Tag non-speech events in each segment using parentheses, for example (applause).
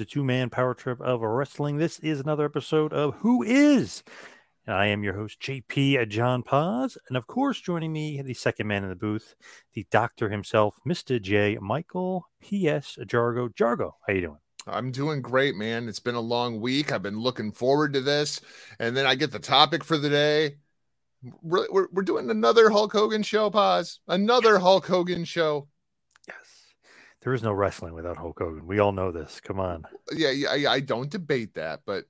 the two man power trip of wrestling. This is another episode of Who Is. And I am your host, JP John Paz. And of course, joining me, the second man in the booth, the doctor himself, Mr. J. Michael P.S. Jargo. Jargo, how you doing? I'm doing great, man. It's been a long week. I've been looking forward to this. And then I get the topic for the day. We're, we're, we're doing another Hulk Hogan show, Paz. Another Hulk Hogan show. There is no wrestling without Hulk Hogan. We all know this. Come on. Yeah, yeah, I, don't debate that, but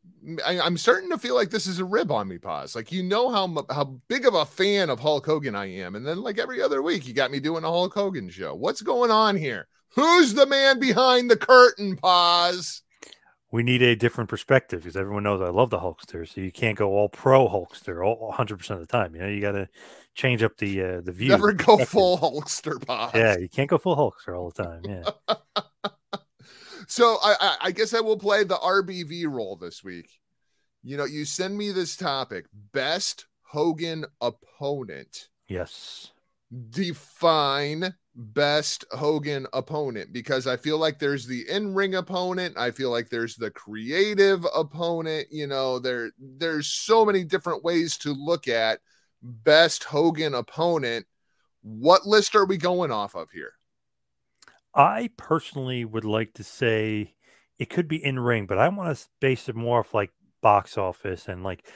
I, am starting to feel like this is a rib on me, Paz. Like you know how how big of a fan of Hulk Hogan I am, and then like every other week you got me doing a Hulk Hogan show. What's going on here? Who's the man behind the curtain, Paz? We need a different perspective because everyone knows I love the Hulkster. So you can't go all pro Hulkster all 100% of the time. You know, you got to change up the uh, the view. Never go full Hulkster, Paz. Yeah, you can't go full Hulkster all the time. Yeah. (laughs) So I, I, I guess I will play the RBV role this week. You know, you send me this topic: best Hogan opponent. yes. Define best Hogan opponent because I feel like there's the in-ring opponent. I feel like there's the creative opponent. You know, there there's so many different ways to look at best Hogan opponent. What list are we going off of here? I personally would like to say it could be in ring, but I want to base it more off like box office and like,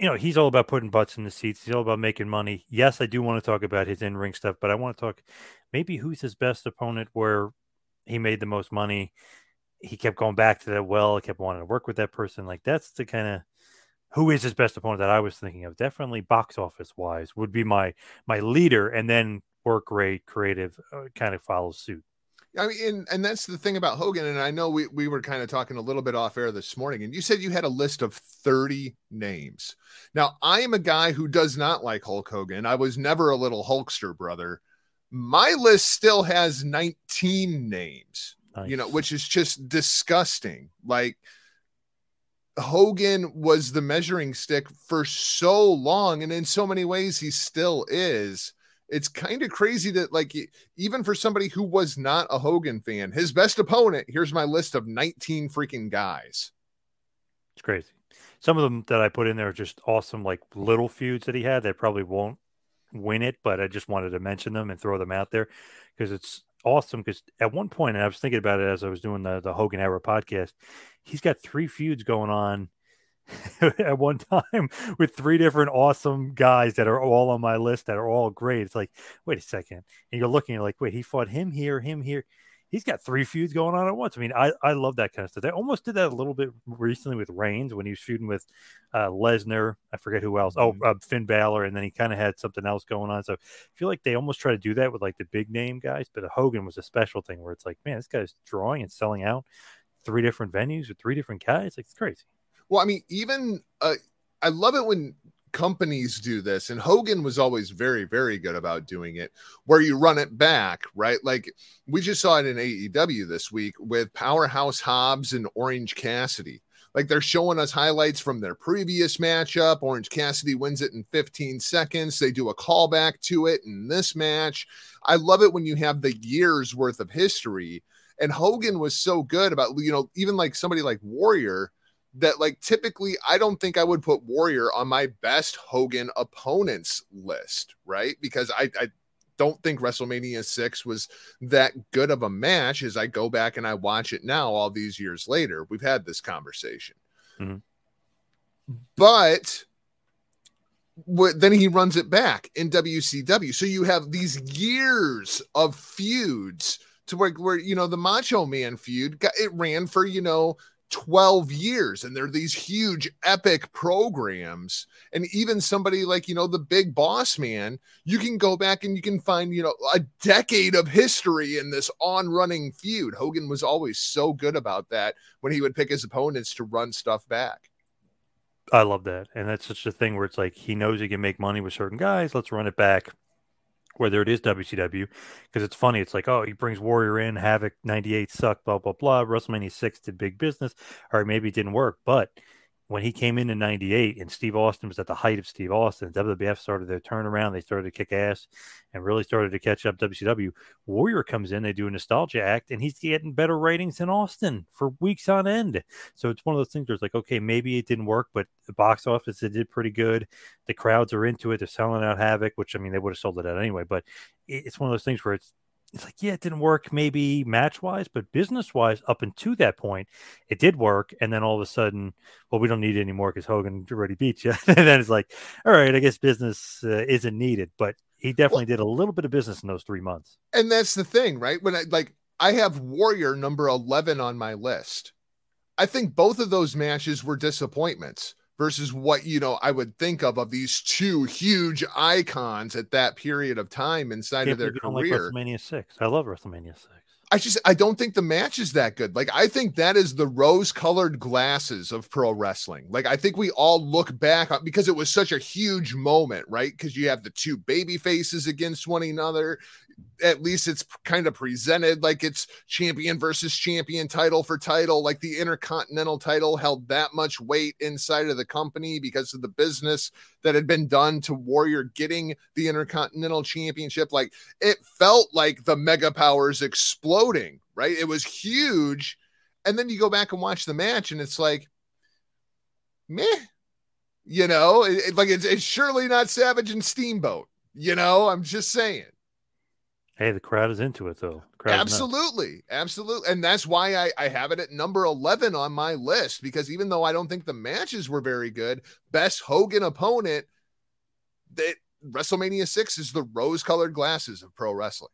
you know, he's all about putting butts in the seats. He's all about making money. Yes, I do want to talk about his in ring stuff, but I want to talk maybe who's his best opponent where he made the most money. He kept going back to that well, kept wanting to work with that person. Like that's the kind of who is his best opponent that I was thinking of. Definitely box office wise would be my my leader, and then work rate, creative uh, kind of follows suit. I mean, and, and that's the thing about Hogan. And I know we, we were kind of talking a little bit off air this morning, and you said you had a list of 30 names. Now, I am a guy who does not like Hulk Hogan. I was never a little Hulkster brother. My list still has 19 names, you know, which is just disgusting. Like, Hogan was the measuring stick for so long, and in so many ways, he still is. It's kind of crazy that, like, even for somebody who was not a Hogan fan, his best opponent, here's my list of 19 freaking guys. It's crazy. Some of them that I put in there are just awesome, like little feuds that he had that probably won't win it, but I just wanted to mention them and throw them out there because it's awesome. Because at one point, and I was thinking about it as I was doing the, the Hogan Era podcast, he's got three feuds going on (laughs) at one time with three different awesome guys that are all on my list that are all great. It's like, wait a second. And you're looking, you're like, wait, he fought him here, him here. He's got three feuds going on at once. I mean, I, I love that kind of stuff. They almost did that a little bit recently with Reigns when he was feuding with uh, Lesnar. I forget who else. Oh, uh, Finn Balor. And then he kind of had something else going on. So I feel like they almost try to do that with like the big name guys. But Hogan was a special thing where it's like, man, this guy's drawing and selling out three different venues with three different guys. Like, it's crazy. Well, I mean, even uh, I love it when companies do this, and Hogan was always very, very good about doing it, where you run it back, right? Like we just saw it in AEW this week with Powerhouse Hobbs and Orange Cassidy. Like they're showing us highlights from their previous matchup. Orange Cassidy wins it in 15 seconds. They do a callback to it in this match. I love it when you have the years worth of history. And Hogan was so good about, you know, even like somebody like Warrior that like typically I don't think I would put Warrior on my best Hogan opponents list, right? Because I, I don't think WrestleMania 6 was that good of a match as I go back and I watch it now all these years later. We've had this conversation. Mm-hmm. But then he runs it back in WCW. So you have these years of feuds to where, where you know the Macho Man feud got, it ran for you know 12 years and they're these huge epic programs. And even somebody like you know the big boss man you can go back and you can find you know a decade of history in this on running feud. Hogan was always so good about that when he would pick his opponents to run stuff back. I love that. And that's such a thing where it's like he knows he can make money with certain guys. Let's run it back whether it is WCW, because it's funny. It's like, oh, he brings Warrior in, Havoc 98 sucked, blah, blah, blah. WrestleMania 6 did big business, or maybe it didn't work. But when he came in in 98 and Steve Austin was at the height of Steve Austin, WWF started their turnaround. They started to kick ass and really started to catch up WCW. Warrior comes in, they do a nostalgia act, and he's getting better ratings than Austin for weeks on end. So it's one of those things where it's like, okay, maybe it didn't work, but the box office, it did pretty good. The crowds are into it. They're selling out Havoc, which I mean, they would have sold it out anyway, but it's one of those things where it's it's like, yeah, it didn't work maybe match wise, but business wise, up until that point, it did work. And then all of a sudden, well, we don't need it anymore because Hogan already beat you. (laughs) and then it's like, all right, I guess business uh, isn't needed. But he definitely well, did a little bit of business in those three months. And that's the thing, right? When I like, I have Warrior number 11 on my list. I think both of those matches were disappointments versus what you know I would think of of these two huge icons at that period of time inside of their career. Like WrestleMania six, I love WrestleMania six. I just I don't think the match is that good. Like I think that is the rose-colored glasses of pro wrestling. Like I think we all look back on because it was such a huge moment, right? Because you have the two baby faces against one another at least it's kind of presented like it's champion versus champion title for title like the intercontinental title held that much weight inside of the company because of the business that had been done to warrior getting the intercontinental championship. Like it felt like the mega powers exploding right? It was huge. And then you go back and watch the match and it's like meh you know? It, it, like it's, it's surely not savage and steamboat you know? I'm just saying Hey, the crowd is into it though. Absolutely. Absolutely. And that's why I, I have it at number 11 on my list because even though I don't think the matches were very good, best Hogan opponent, that WrestleMania 6 is the rose colored glasses of pro wrestling.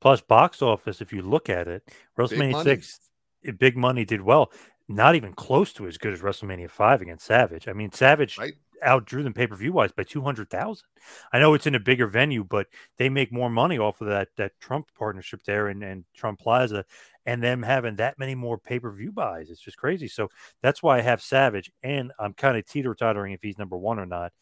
Plus, box office, if you look at it, WrestleMania 6, eh, big money did well. Not even close to as good as WrestleMania 5 against Savage. I mean, Savage right outdrew them pay per view wise by two hundred thousand. I know it's in a bigger venue, but they make more money off of that that Trump partnership there and, and Trump Plaza, and them having that many more pay per view buys. It's just crazy. So that's why I have Savage, and I'm kind of teeter tottering if he's number one or not,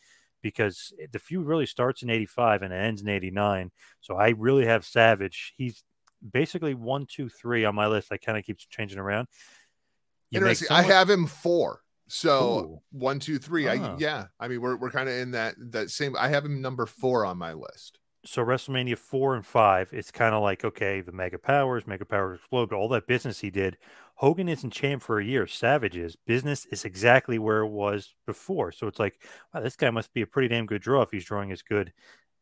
because the feud really starts in '85 and it ends in '89. So I really have Savage. He's basically one, two, three on my list. I kind of keep changing around. You Interesting. I have him four. So Ooh. one, two, three. I ah. yeah. I mean, we're we're kind of in that that same. I have him number four on my list. So WrestleMania four and five, it's kind of like okay, the Mega Powers, Mega Powers explode, but all that business he did. Hogan isn't champ for a year. Savage's business is exactly where it was before. So it's like, wow, this guy must be a pretty damn good draw if he's drawing as good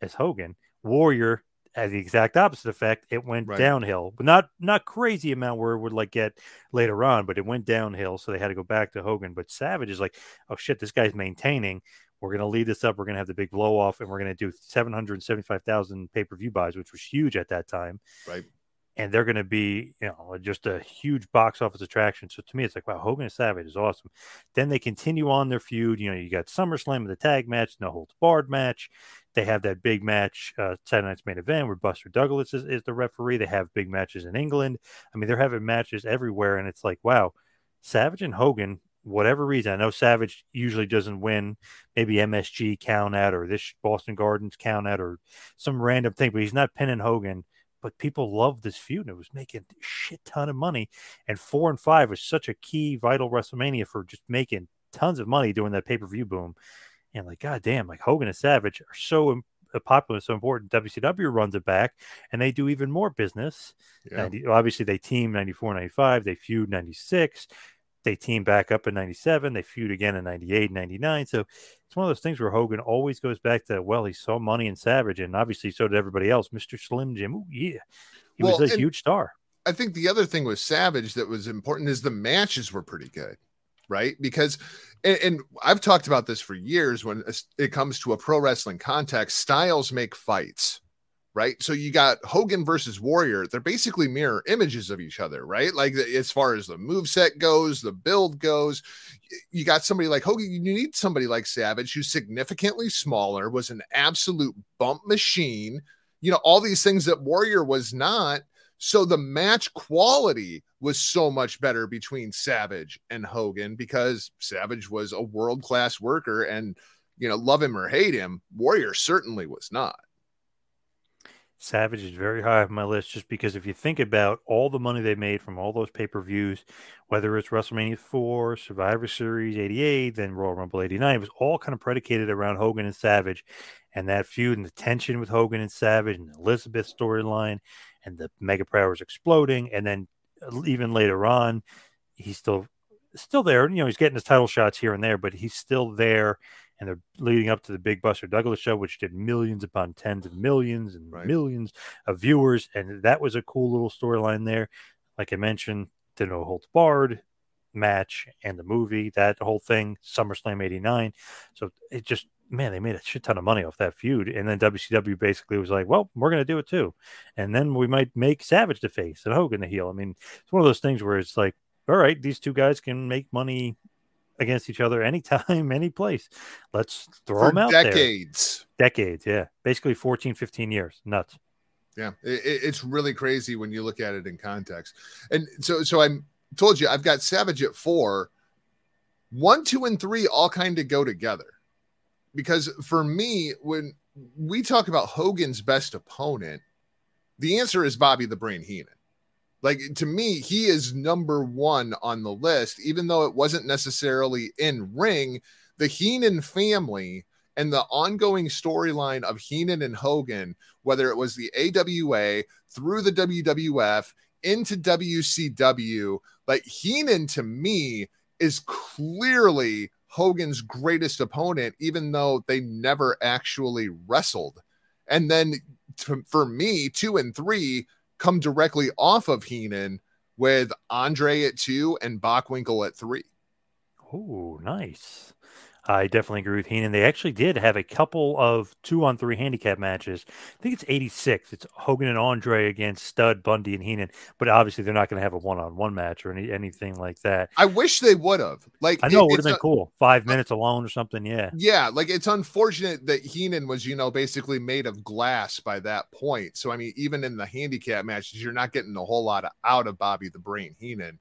as Hogan. Warrior had the exact opposite effect. It went right. downhill, but not not crazy amount where it would like get later on, but it went downhill. So they had to go back to Hogan. But Savage is like, oh shit, this guy's maintaining. We're gonna lead this up. We're gonna have the big blow off, and we're gonna do seven hundred seventy five thousand pay per view buys, which was huge at that time. Right. And they're going to be, you know, just a huge box office attraction. So to me, it's like, wow, Hogan and Savage is awesome. Then they continue on their feud. You know, you got SummerSlam, and the tag match, no holds barred match. They have that big match, uh, Saturday Night's main event, where Buster Douglas is, is the referee. They have big matches in England. I mean, they're having matches everywhere, and it's like, wow, Savage and Hogan, whatever reason, I know Savage usually doesn't win. Maybe MSG count out, or this Boston Gardens count out, or some random thing, but he's not pinning Hogan but people loved this feud and it was making shit ton of money. And four and five was such a key, vital WrestleMania for just making tons of money doing that pay per view boom. And like, god damn, like Hogan and Savage are so uh, popular, so important. WCW runs it back, and they do even more business. Yeah. 90, obviously, they team 94, 95, they feud 96, they team back up in 97, they feud again in 98, 99. So it's one of those things where Hogan always goes back to, well, he saw money in Savage, and obviously so did everybody else. Mr. Slim Jim, ooh, yeah, he Well, was a huge star. I think the other thing with Savage that was important is the matches were pretty good, right? Because, and, and I've talked about this for years when it comes to a pro wrestling context, styles make fights, right? So you got Hogan versus Warrior, they're basically mirror images of each other, right? Like as far as the move set goes, the build goes, you got somebody like Hogan, you need somebody like Savage who's significantly smaller, was an absolute bump machine, you know, all these things that Warrior was not. So the match quality was so much better between Savage and Hogan because Savage was a world class worker and, you know, love him or hate him, Warrior certainly was not. Savage is very high on my list just because if you think about all the money they made from all those pay per views, whether it's WrestleMania 4, Survivor Series 88, then Royal Rumble 89, it was all kind of predicated around Hogan and Savage and that feud and the tension with Hogan and Savage and Elizabeth storyline and the Mega Powers exploding. And then uh, even later on, he's still still there. You know, he's getting his title shots here and there, but he's still there. And they're leading up to the Big Buster Douglas show, which did millions upon tens of millions and Right. millions of viewers. And that was a cool little storyline there. Like I mentioned, the No Holds Barred match and the movie, that whole thing, SummerSlam 89. So it just, man, they made a shit ton of money off that feud. And then WCW basically was like, well, we're going to do it too. And then we might make Savage the face and Hogan the heel. I mean, it's one of those things where it's like, all right, these two guys can make money against each other (laughs) anytime, any place. Let's throw For them out there. decades. Decades, yeah. Basically 14, 15 years. Nuts. Yeah, it, it- it's really crazy when you look at it in context. And so, so I told you I've got Savage at four. One, two, and three all kind of go together because for me, when we talk about Hogan's best opponent, the answer is Bobby the Brain Heenan. Like to me, he is number one on the list, even though it wasn't necessarily in ring. The Heenan family and the ongoing storyline of Heenan and Hogan, whether it was the AWA through the WWF into WCW, like Heenan to me is clearly Hogan's greatest opponent, even though they never actually wrestled. And then to, for me, two and three come directly off of Heenan with Andre at two and Bockwinkel at three. Oh, nice. I definitely agree with Heenan. They actually did have a couple of two on three handicap matches. I think it's 86. It's Hogan and Andre against Stud, Bundy, and Heenan. But obviously, they're not going to have a one on one match or any, anything like that. I wish they would have. Like I know it would have been a- cool. Five minutes alone or something. Yeah. Yeah, like it's unfortunate that Heenan was, you know, basically made of glass by that point. So I mean, even in the handicap matches, you're not getting a whole lot of, out of Bobby the Brain Heenan.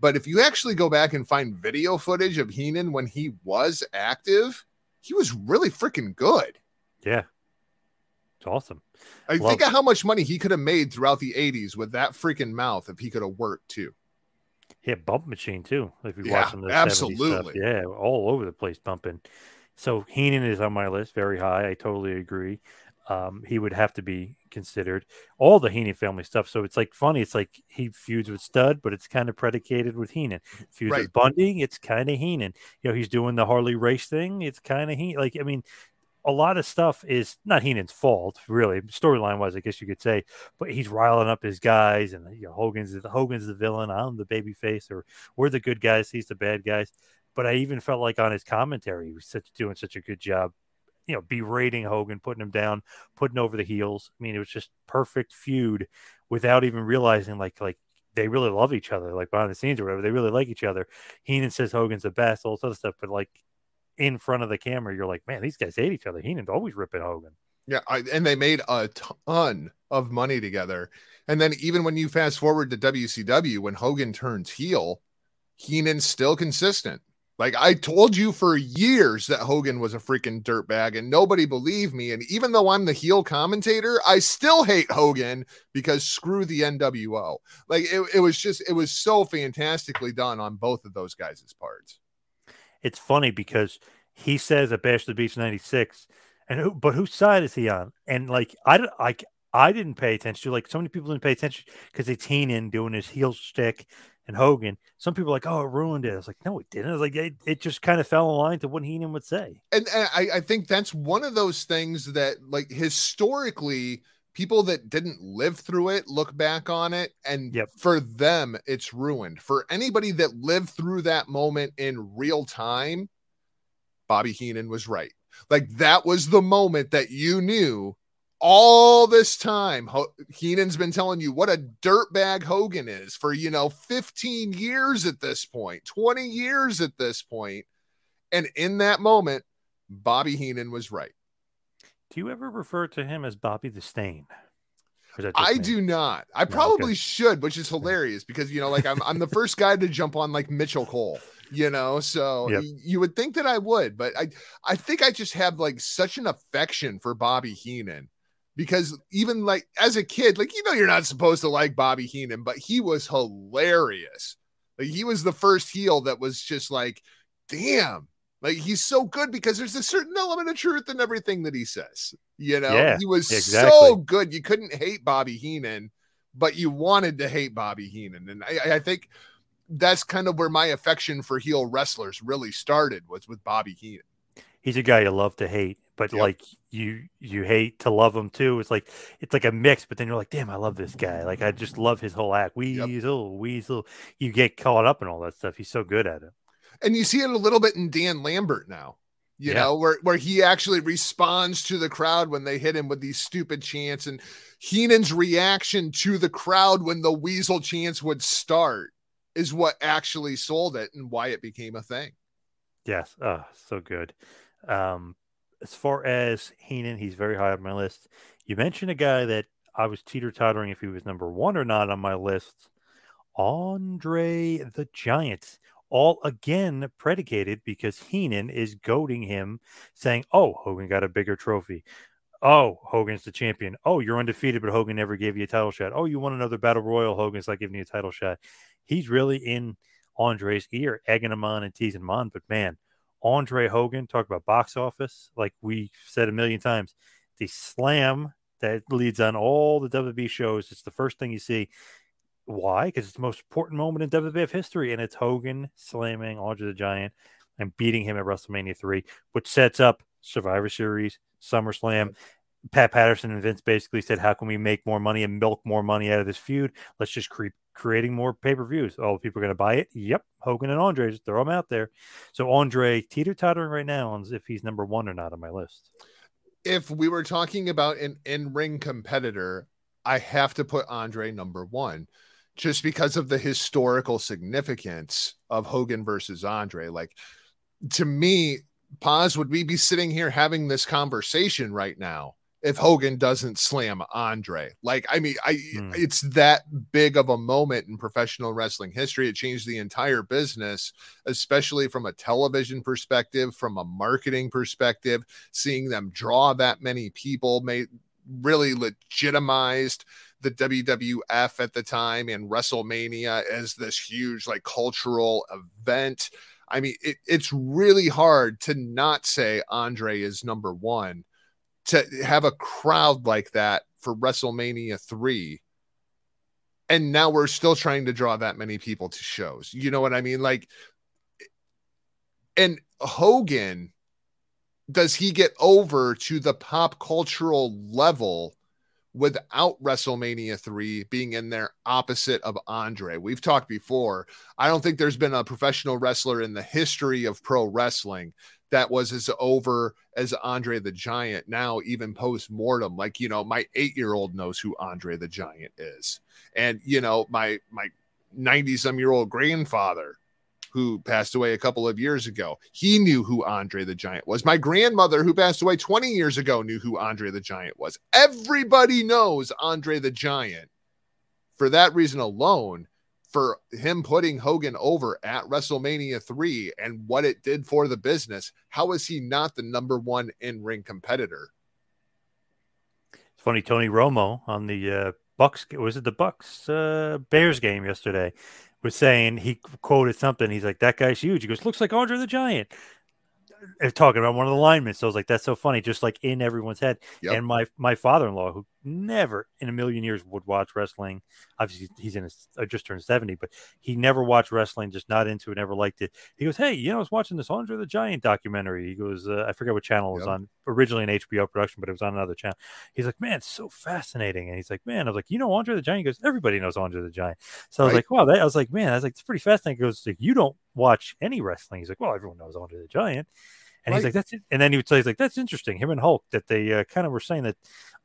But if you actually go back and find video footage of Heenan when he was active, he was really freaking good. Yeah. It's awesome. I Love think of how much money he could have made throughout the 80s with that freaking mouth if he could have worked too. He had bump machine too. If you Yeah, watch some of the stuff. absolutely. Yeah, all over the place bumping. So Heenan is on my list, very high. I totally agree. Um, he would have to be considered. All the Heenan family stuff. So it's like funny. It's like he feuds with Stud, but it's kind of predicated with Heenan. Feuds Right. with Bundy, it's kind of Heenan. You know, he's doing the Harley race thing. It's kind of Heenan. Like I mean, a lot of stuff is not Heenan's fault, really. Storyline wise, I guess you could say, but he's riling up his guys, and you know, Hogan's the Hogan's the villain. I'm the baby face, or we're the good guys. He's the bad guys. But I even felt like on his commentary, he was such, doing such a good job, you know, berating Hogan, putting him down, putting over the heels. I mean, it was just perfect feud without even realizing like like they really love each other, like behind the scenes or whatever. They really like each other. Heenan says Hogan's the best, all this other stuff, but like in front of the camera, you're like, man, these guys hate each other. Heenan's always ripping Hogan. Yeah, I, and they made a ton of money together. And then even when you fast forward to WCW, when Hogan turns heel, Heenan's still consistent. Like I told you for years that Hogan was a freaking dirtbag and nobody believed me. And even though I'm the heel commentator, I still hate Hogan because screw the NWO. Like it, it was just, it was so fantastically done on both of those guys' parts. It's funny because he says at Bash the Beach 96, and who, but whose side is he on? And like, I, don't- like, I didn't pay attention to like so many people didn't pay attention because it's Heenan doing his heel stick and Hogan. Some people are like, oh, it ruined it. I was like, no, it didn't. I was like, it, it just kind of fell in line to what Heenan would say. and, and I, I think that's one of those things that like historically people that didn't live through it look back on it and Yep. for them it's ruined for anybody that lived through that moment in real time bobby heenan was right like that was the moment that you knew all this time Ho- heenan's been telling you what a dirtbag hogan is for you know 15 years at this point 20 years at this point and in that moment bobby heenan was right Do you ever refer to him as Bobby the Stain? Or is that just I me? do not. I okay. probably should, which is hilarious because you know, like I'm I'm the (laughs) first guy to jump on like Michael Cole, you know. So Yep. y- you would think that I would, but I I think I just have like such an affection for Bobby Heenan because even like as a kid, like you know, you're not supposed to like Bobby Heenan, but he was hilarious. Like he was the first heel that was just like, damn. Like he's so good because there's a certain element of truth in everything that he says. You know, Yeah, he was so good. You couldn't hate Bobby Heenan, but you wanted to hate Bobby Heenan. And I, I think that's kind of where my affection for heel wrestlers really started was with Bobby Heenan. He's a guy you love to hate, but Yep. like you you hate to love him too. It's like it's like a mix, but then you're like, damn, I love this guy. Like I just love his whole act. Weasel, weasel. You get caught up in all that stuff. He's so good at it. And you see it a little bit in Dan Lambert now. You Yeah. know, where, where he actually responds to the crowd when they hit him with these stupid chants, and Heenan's reaction to the crowd when the weasel chants would start is what actually sold it and why it became a thing. Yes. Oh, so good. Um, as far as Heenan, he's very high on my list. You mentioned a guy that I was teeter tottering if he was number one or not on my list. Andre the Giant. All again predicated because Heenan is goading him, saying, Oh, Hogan got a bigger trophy. Oh, Hogan's the champion. Oh, you're undefeated, but Hogan never gave you a title shot. Oh, you won another battle royal. Hogan's not giving you a title shot. He's really in Andre's ear, egging him on and teasing him on. But man, Andre Hogan, talk about box office, like we said a million times, the slam that leads on all the WWE shows. It's the first thing you see. Why? Because it's the most important moment in WWF history, and it's Hogan slamming Andre the Giant and beating him at WrestleMania 3, which sets up Survivor Series, SummerSlam. Pat Patterson and Vince basically said, How can we make more money and milk more money out of this feud? Let's just keep creating more pay per views. Oh, people are going to buy it? Yep. Hogan and Andre, just throw them out there. So Andre teeter tottering right now on if he's number one or not on my list. If we were talking about an in ring competitor, I have to put Andre number one just because of the historical significance of Hogan versus Andre. Like to me, pause, would we be sitting here having this conversation right now if Hogan doesn't slam Andre? Like, I mean, I Hmm. it's that big of a moment in professional wrestling history. It changed the entire business, especially from a television perspective, from a marketing perspective, seeing them draw that many people made really legitimized the WWF at the time and WrestleMania as this huge like cultural event. I mean, it, it's really hard to not say Andre is number one. To have a crowd like that for WrestleMania 3. And now we're still trying to draw that many people to shows. You know what I mean? Like, and Hogan, does he get over to the pop cultural level without WrestleMania 3 being in there opposite of Andre. We've talked before. I don't think there's been a professional wrestler in the history of pro wrestling that was as over as Andre the Giant now, even post mortem. Like, you know, my eight year old knows who Andre the Giant is. And, you know, my, my 90 some year old grandfather who passed away a couple of years ago. He knew who Andre the Giant was. My grandmother, who passed away 20 years ago, knew who Andre the Giant was. Everybody knows Andre the Giant. For that reason alone, for him putting Hogan over at WrestleMania 3 and what it did for the business, how is he not the number one in ring competitor? It's funny, Tony Romo on the uh, Bucks was it the Bucks uh, Bears game yesterday was saying he quoted something. He's like, "That guy's huge." He goes, "Looks like Andre the Giant." talking about one of the linemen. So I was like, that's so funny, just like in everyone's head. Yep. And my my father in law, who never in a million years would watch wrestling, obviously he's in his I just turned 70, but he never watched wrestling, just not into it, never liked it. He goes, Hey, you know, I was watching this Andre the Giant documentary. He goes, uh, I forget what channel it was yep. on, originally an HBO production, but it was on another channel. He's like, Man, it's so fascinating. And he's like, Man, I was like, You know, Andre the Giant? He goes, Everybody knows Andre the Giant. So I was like, Wow, that I was like, Man, I was like, It's pretty fascinating. He goes, like, You don't watch any wrestling. He's like, Well, everyone knows Andre the Giant. And right. he's like, that's it. And then he would say, he's like, that's interesting. Him and Hulk, that they uh, kind of were saying that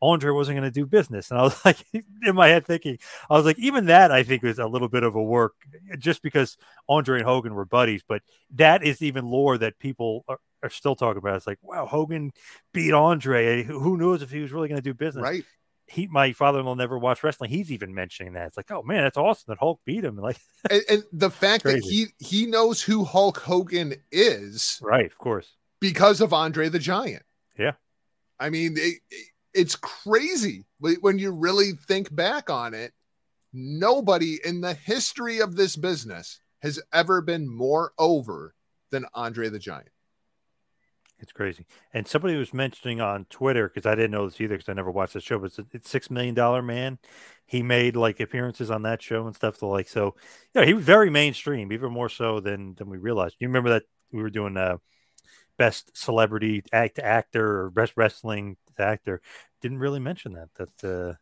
Andre wasn't going to do business. And I was (laughs) like, in my head thinking, I was like, even that I think was a little bit of a work just because Andre and Hogan were buddies. But that is even lore that people are, are still talking about. It's like, wow, Hogan beat Andre. Who knows if he was really going to do business? Right. He, my father-in-law never watched wrestling. He's even mentioning that. It's like, oh man, that's awesome that Hulk beat him. Like, and, and the (laughs) fact that he he knows who Hulk Hogan is, right? Of course, because of Andre the Giant. Yeah. I mean, it, it's crazy when you really think back on it. Nobody in the history of this business has ever been more over than Andre the Giant. It's crazy. And somebody was mentioning on Twitter because I didn't know this either because I never watched the show. But it's, it's six million dollar man. He made like appearances on that show and stuff. So like so, yeah, he was very mainstream, even more so than than we realized. You remember that we were doing uh best celebrity act actor or best wrestling actor didn't really mention that that uh,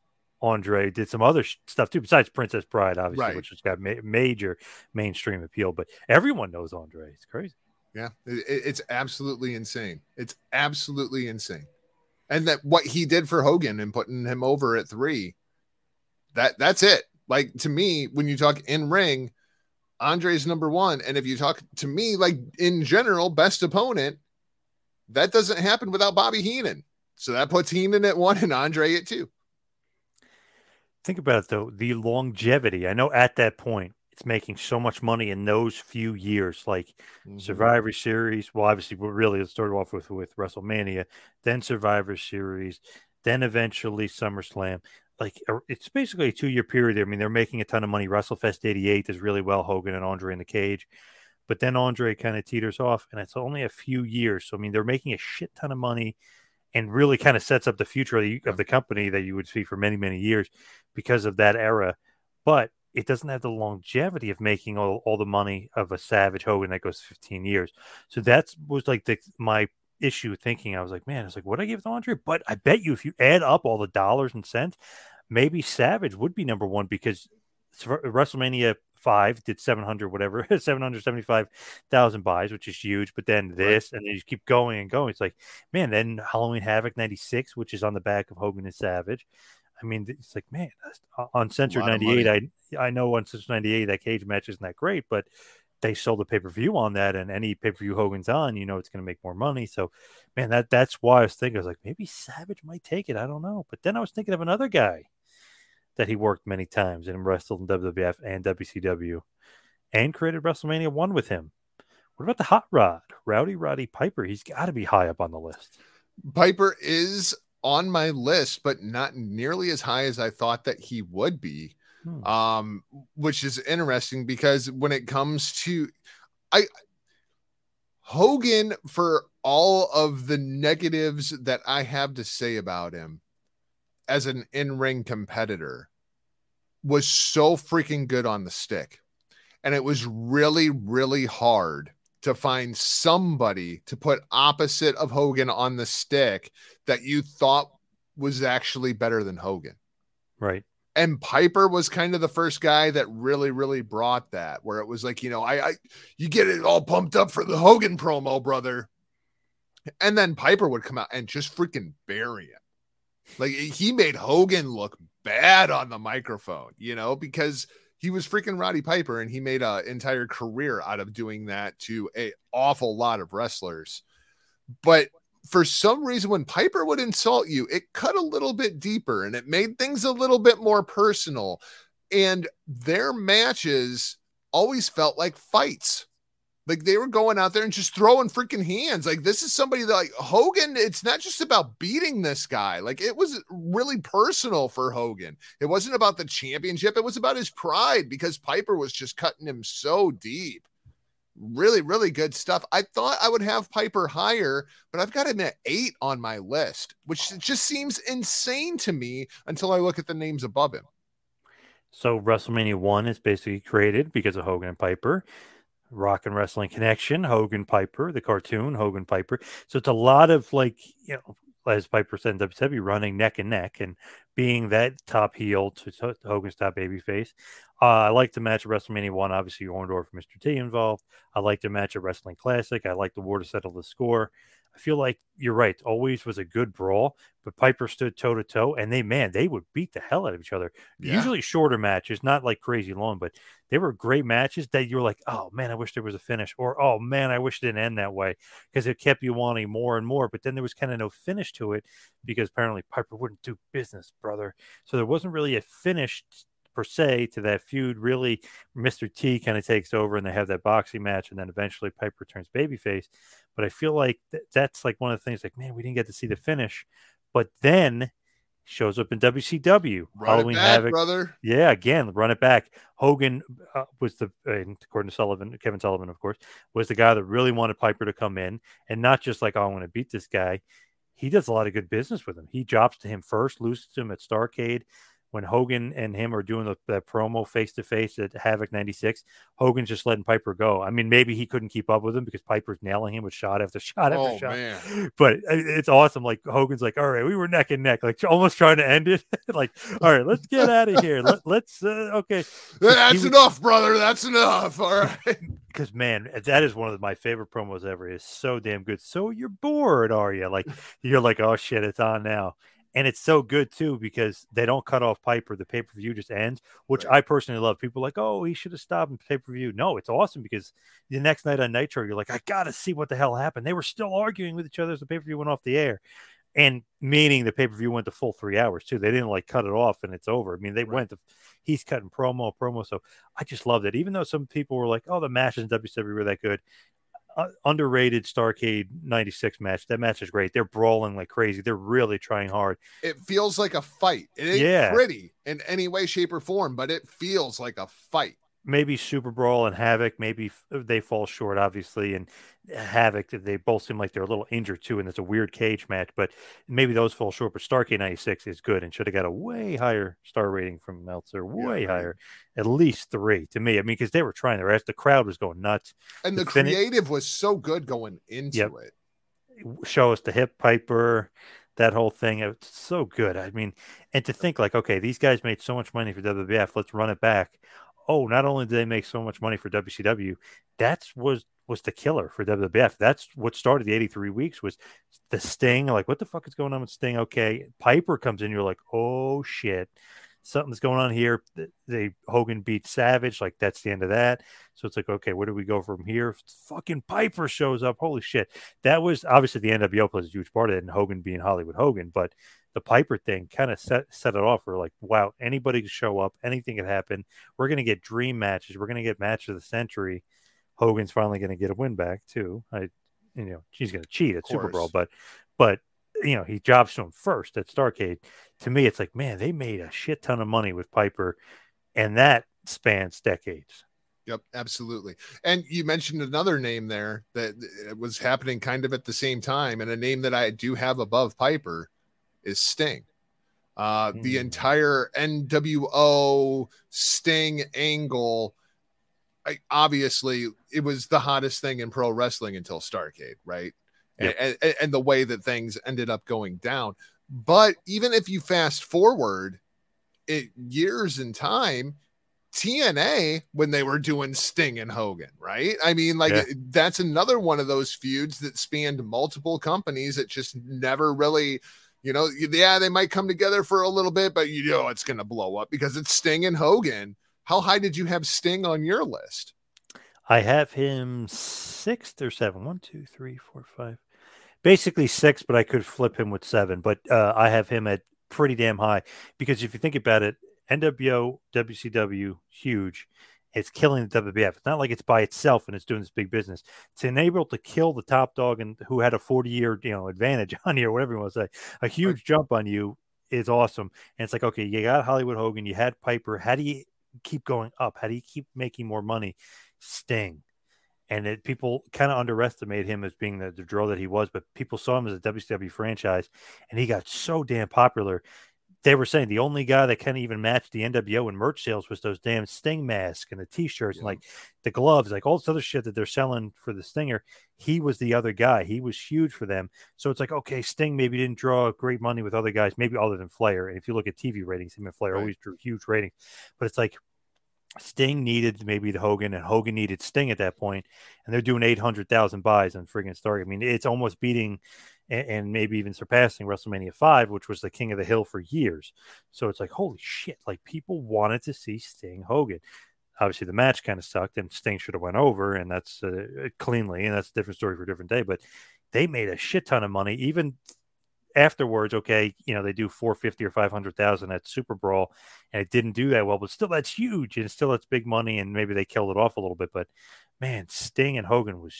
Andre did some other sh- stuff too besides Princess Bride obviously right. which has got ma- major mainstream appeal but everyone knows Andre. It's crazy. Yeah. It, it's absolutely insane. It's absolutely insane. And that what he did for Hogan and putting him over at 3 that that's it. Like to me when you talk in ring Andre's number one. And if you talk to me, like in general, best opponent, that doesn't happen without Bobby Heenan. So that puts Heenan at one and Andre at two. Think about it though, the longevity. I know at that point it's making so much money in those few years, like mm-hmm. Survivor Series. Well, obviously, we really it started off with with WrestleMania, then Survivor Series, then eventually SummerSlam. Like it's basically a two year period. I mean, they're making a ton of money. WrestleFest '88 is really well. Hogan and Andre in the cage. But then Andre kind of teeters off, and it's only a few years. So I mean, they're making a shit ton of money, and really kind of sets up the future of the, of the company that you would see for many many years because of that era. But it doesn't have the longevity of making all, all the money of a Savage Hogan that goes 15 years. So that was like the, my issue thinking. I was like, man, it's like, what I give to Andre? But I bet you if you add up all the dollars and cents, maybe Savage would be number one because WrestleMania five did 700 whatever (laughs) 775,000 buys which is huge but then this right. and then you keep going and going. It's like man then Halloween Havoc 96 which is on the back of Hogan and Savage. I mean it's like man uh, Uncensored 98 I I know Uncensored 98 that cage match isn't that great but they sold the pay-per-view on that and any pay-per-view Hogan's on you know it's going to make more money. So man that that's why I was thinking I was like maybe Savage might take it I don't know. But then I was thinking of another guy that he worked many times and wrestled in WWF and WCW and created WrestleMania 1 with him. What about the Hot Rod, Rowdy Roddy Piper? He's got to be high up on the list. Piper is on my list, but not nearly as high as I thought that he would be. Hmm. Um, which is interesting because when it comes to I Hogan, for all of the negatives that I have to say about him, as an in-ring competitor was so freaking good on the stick. And it was really, really hard to find somebody to put opposite of Hogan on the stick that you thought was actually better than Hogan. Right. And Piper was kind of the first guy that really, really brought that, where it was like, you know, I, I you get it all pumped up for the Hogan promo, brother. And then Piper would come out and just freaking bury it. Like he made Hogan look bad on the microphone, you know, because he was freaking Roddy Piper and he made an entire career out of doing that to a awful lot of wrestlers. But for some reason, when Piper would insult you, it cut a little bit deeper and it made things a little bit more personal. and their matches always felt like fights. Like they were going out there and just throwing freaking hands. Like this is somebody that like Hogan, it's not just about beating this guy. Like it was really personal for Hogan. It wasn't about the championship, it was about his pride because Piper was just cutting him so deep. Really, really good stuff. I thought I would have Piper higher, but I've got him at eight on my list, which just seems insane to me until I look at the names above him. So WrestleMania one is basically created because of Hogan and Piper. Rock and Wrestling Connection, Hogan Piper, the cartoon, Hogan Piper. So it's a lot of like, you know, as Piper said in WWE, running neck and neck and being that top heel to, to Hogan's top babyface. Uh, I like the match at WrestleMania 1. Obviously, Orndorff and Mr. T involved. I like the match at Wrestling Classic. I like the war to settle the score. I feel like you're right. Always was a good brawl, but Piper stood toe to toe, and they man, they would beat the hell out of each other. Yeah. Usually shorter matches, not like crazy long, but they were great matches that you were like, oh man, I wish there was a finish, or oh man, I wish it didn't end that way because it kept you wanting more and more. But then there was kind of no finish to it because apparently Piper wouldn't do business, brother. So there wasn't really a finish per se to that feud. Really, Mr. T kind of takes over and they have that boxing match, and then eventually Piper turns babyface. But I feel like th- that's like one of the things like, man, we didn't get to see the finish. But then shows up in WCW. Run Halloween back, Havoc. brother. Yeah, again, run it back. Hogan uh, was the, according to Sullivan, Kevin Sullivan, of course, was the guy that really wanted Piper to come in and not just like, oh, I want to beat this guy. He does a lot of good business with him. He drops to him first, loses to him at Starcade when Hogan and him are doing the, promo face to face at Havoc 96, Hogan's just letting Piper go. I mean, maybe he couldn't keep up with him because Piper's nailing him with shot after (laughs) shot after oh, shot. Man. But it's awesome. Like Hogan's like, all right, we were neck and neck, like almost trying to end it. (laughs) like, all right, let's get out of here. Let, us uh, okay. (laughs) That's enough, brother. That's enough. All right. Because man, that is one of my favorite promos ever. It's so damn good. So you're bored, are you? Like you're like, oh shit, it's on now and it's so good too because they don't cut off Piper. The pay per view just ends, which right. I personally love. People like, oh, he should have stopped in pay per view. No, it's awesome because the next night on Nitro, you're like, I gotta see what the hell happened. They were still arguing with each other as the pay per view went off the air, and meaning the pay per view went the full three hours too. They didn't like cut it off and it's over. I mean, they right. went. To, he's cutting promo, promo. So I just loved it. Even though some people were like, oh, the matches in WWE were that good uh, underrated Starcade 96 match. That match is great. They're brawling like crazy. They're really trying hard. It feels like a fight. It ain't yeah. pretty in any way, shape, or form, but it feels like a fight maybe Super Brawl and Havoc, maybe uh, they fall short, obviously, and uh, Havoc, they both seem like they're a little injured too, and it's a weird cage match, but maybe those fall short. But Starcade 96 is good and should have got a way higher star rating from Meltzer, way yeah, higher, at least three to me. I mean, because they were trying their ass, the crowd was going nuts, and the, the creative was so good going into yep. it. Show us the hip piper that whole thing. It's so good. I mean, and to think like, okay, these guys made so much money for WWF, let's run it back oh, not only did they make so much money for WCW, that's was was the killer for WWF. That's what started the 83 weeks was the Sting. Like, what the fuck is going on with Sting? Okay. Piper comes in, you're like, oh shit. Something's going on here. They Hogan beat Savage, like that's the end of that. So it's like, okay, where do we go from here? Fucking Piper shows up. Holy shit. That was obviously the NWO plays a huge part of it, and Hogan being Hollywood Hogan, but the Piper thing kind of set set it off. We're like, wow, anybody can show up, anything can happen. We're gonna get dream matches. We're gonna get match of the century. Hogan's finally gonna get a win back too. I, you know, she's gonna cheat at Super Brawl, but, but you know, he jobs to him first at Starcade. To me, it's like, man, they made a shit ton of money with Piper, and that spans decades. Yep, absolutely. And you mentioned another name there that was happening kind of at the same time, and a name that I do have above Piper is Sting. Uh, mm. The hmm. entire NWO Sting angle, I, obviously, it was the hottest thing in pro wrestling until Starcade, right? Yep. And, and, and the way that things ended up going down. But even if you fast forward it years in time, TNA when they were doing Sting and Hogan, right? I mean, like yeah. that's another one of those feuds that spanned multiple companies that just never really you know, yeah, they might come together for a little bit, but you know it's going to blow up because it's Sting and Hogan. How high did you have Sting on your list? I have him sixth or seven. One, two, three, four, five. Basically six, but I could flip him with seven. But uh, I have him at pretty damn high because if you think about it, NWO, WCW, huge. It's killing the WWF. It's not like it's by itself and it's doing this big business. To enable to kill the top dog and who had a 40 year, you know, advantage (laughs) on you or whatever you want to say, a huge right. jump on you is awesome. And it's like, okay, you got Hollywood Hogan, you had Piper. How do you keep going up? How do you keep making more money? Sting. And it, people kind of underestimated him as being the, the draw that he was, but people saw him as a WCW franchise, and he got so damn popular they were saying the only guy that kind of even matched the NWO in merch sales was those damn Sting masks and the T-shirts yeah. and like the gloves, like all this other shit that they're selling for the Stinger. He was the other guy. He was huge for them. So it's like, okay, Sting maybe didn't draw great money with other guys, maybe other than Flair. And if you look at TV ratings, him and Flair right. always drew huge ratings. But it's like Sting needed maybe the Hogan, and Hogan needed Sting at that point, and they're doing eight hundred thousand buys on friggin' Stark. I mean, it's almost beating and, and, maybe even surpassing WrestleMania 5, which was the king of the hill for years. So it's like, holy shit, like people wanted to see Sting Hogan. Obviously, the match kind of sucked, and Sting should have went over, and that's uh, cleanly, and that's a different story for a different day. But they made a shit ton of money, even afterwards. Okay, you know they do 450 or 500,000 at Super Brawl, and it didn't do that well, but still that's huge, and still that's big money, and maybe they killed it off a little bit. But man, Sting and Hogan was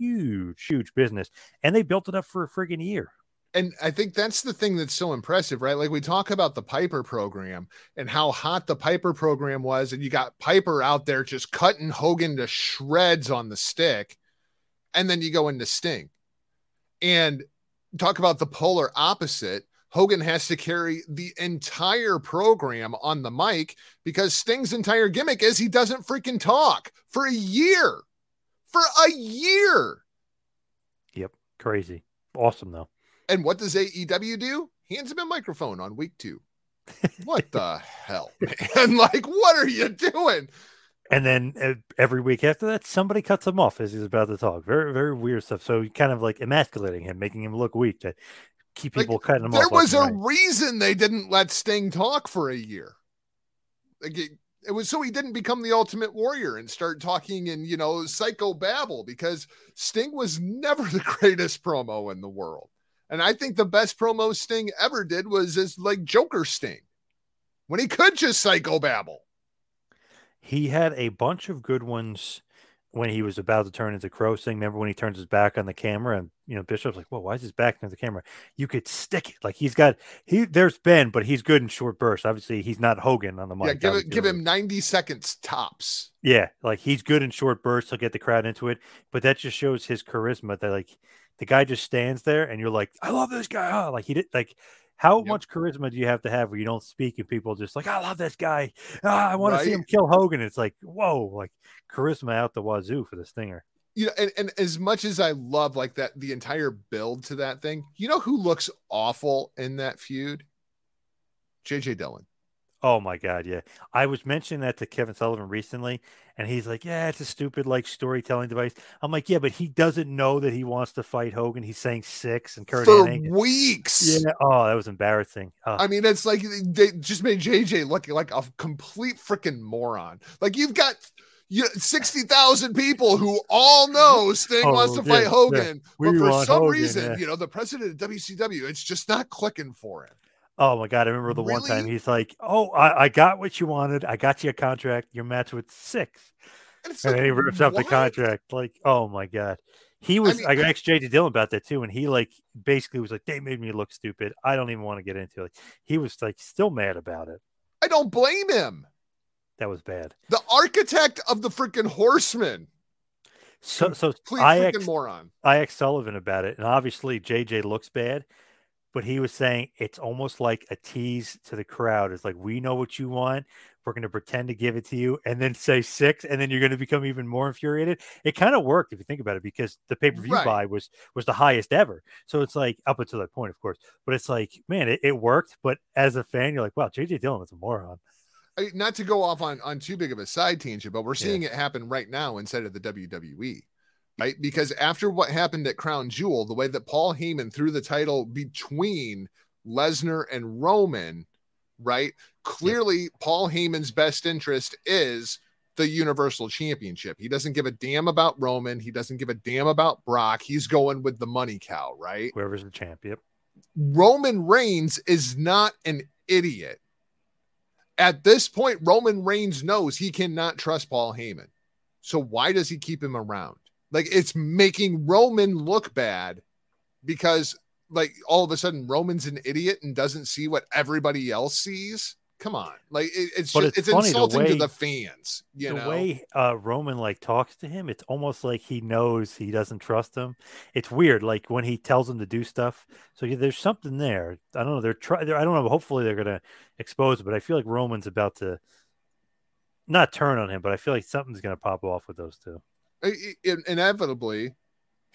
huge, huge business. And they built it up for a friggin' year. And I think that's the thing that's so impressive, right? Like we talk about the Piper program and how hot the Piper program was, and you got Piper out there just cutting Hogan to shreds on the stick. And then you go into Sting and talk about the polar opposite. Hogan has to carry the entire program on the mic because Sting's entire gimmick is he doesn't freaking talk for a year for a year. Yep. Crazy. Awesome, though. And what does AEW do? Hands him a microphone on week two. what (laughs) the hell, man? (laughs) Like, what are you doing? And then uh, every week after that, somebody cuts him off as he's about to talk. Very, very weird stuff. So kind of like emasculating him, making him look weak to keep people like, cutting him there off. There was a right. reason they didn't let Sting talk for a year. Like, it was so he didn't become the ultimate warrior and start talking in you know psycho babble because sting was never (laughs) the greatest promo in the world and i think the best promo sting ever did was as like joker sting when he could just psycho babble he had a bunch of good ones when he was about to turn into Crow Sting. Remember when he turns his back on the camera and you know Bischoff's like, "Well, why is his back on the camera?" You could stick it like he's got he. There's Ben, but he's good in short bursts. Obviously, he's not Hogan on the mic. Yeah, give it, give him ninety seconds tops. Yeah, like he's good in short bursts. He'll get the crowd into it, but that just shows his charisma. That like the guy just stands there and you're like, "I love this guy." Oh, like he did like how yep. much charisma do you have to have where you don't speak and people just like, I love this guy. Ah, I want right? to see him kill Hogan. It's like, whoa, like charisma out the wazoo for the stinger. You know, and, and as much as I love like that, the entire build to that thing, you know who looks awful in that feud? JJ Dillon. Oh my god, yeah. I was mentioning that to Kevin Sullivan recently, and he's like, "Yeah, it's a stupid like storytelling device." I'm like, "Yeah, but he doesn't know that he wants to fight Hogan. He's saying six and Kurt for weeks." Yeah. Oh, that was embarrassing. Oh. I mean, it's like they just made JJ look like a complete freaking moron. Like you've got you sixty thousand people who all know Sting oh, wants to yeah, fight Hogan, yeah. but for some Hogan, reason, yeah. you know, the president of WCW, it's just not clicking for him. Oh my god! I remember the really? one time he's like, "Oh, I, I, got what you wanted. I got you a contract. Your match with Syxx. And, and like, he rips up the contract. Like, oh my god! He was. I, mean, I asked JJ Dillon about that too, and he like basically was like, "They made me look stupid. I don't even want to get into it." He was like still mad about it. I don't blame him. That was bad. The architect of the freaking horseman. So, so I moron. I asked Sullivan about it, and obviously JJ looks bad but he was saying it's almost like a tease to the crowd. It's like we know what you want. We're going to pretend to give it to you, and then say Syxx, and then you're going to become even more infuriated. It kind of worked if you think about it, because the pay per view right. buy was was the highest ever. So it's like up until that point, of course. But it's like, man, it, it worked. But as a fan, you're like, wow, JJ Dillon is a moron. Not to go off on on too big of a side tangent, but we're seeing yeah. it happen right now inside of the WWE right? Because after what happened at Crown Jewel, the way that Paul Heyman threw the title between Lesnar and Roman, right? Clearly, yep. Paul Heyman's best interest is the Universal Championship. He doesn't give a damn about Roman. He doesn't give a damn about Brock. He's going with the money cow, right? Whoever's the champion. Roman Reigns is not an idiot. At this point, Roman Reigns knows he cannot trust Paul Heyman. So why does he keep him around? Like it's making Roman look bad because like all of a sudden Roman's an idiot and doesn't see what everybody else sees. Come on, like it, it's But just, it's it's, funny, the insulting to the fans. You the know, way uh, Roman like talks to him, it's almost like he knows he doesn't trust him. It's weird, like when he tells him to do stuff. So yeah, there's something there. I don't know. They're trying. I don't know. Hopefully, they're gonna expose it. But I feel like Roman's about to not turn on him, but I feel like something's gonna pop off with those two. Inevitably,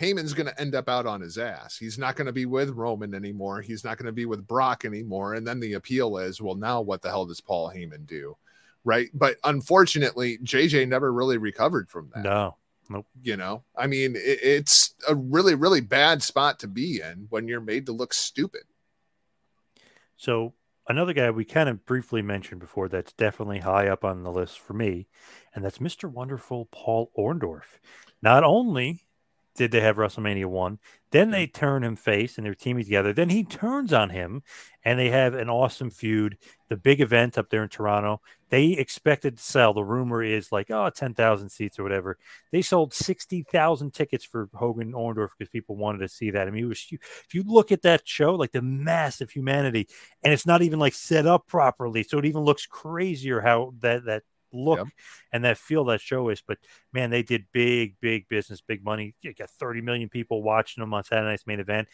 Heyman's going to end up out on his ass. He's not going to be with Roman anymore. He's not going to be with Brock anymore. And then the appeal is, well, now what the hell does Paul Heyman do? Right. But unfortunately, JJ never really recovered from that. No, Nope. You know, I mean, it, it's a really, really bad spot to be in when you're made to look stupid. So another guy we kind of briefly mentioned before that's definitely high up on the list for me, and that's Mr. Wonderful Paul Orndorff. Not only did they have WrestleMania one, then they turn him face and they're teaming together. Then he turns on him, and they have an awesome feud. The big event up there in Toronto. They expected to sell. The rumor is like, oh, 10,000 seats or whatever. They sold 60,000 tickets for Hogan Orndorff because people wanted to see that. I mean, it was, if you look at that show, like the mass of humanity, and it's not even like set up properly. So it even looks crazier how that, that, look Yep. and that feel that show is but man they did big big business big money you got 30 million people watching them on saturday night's main event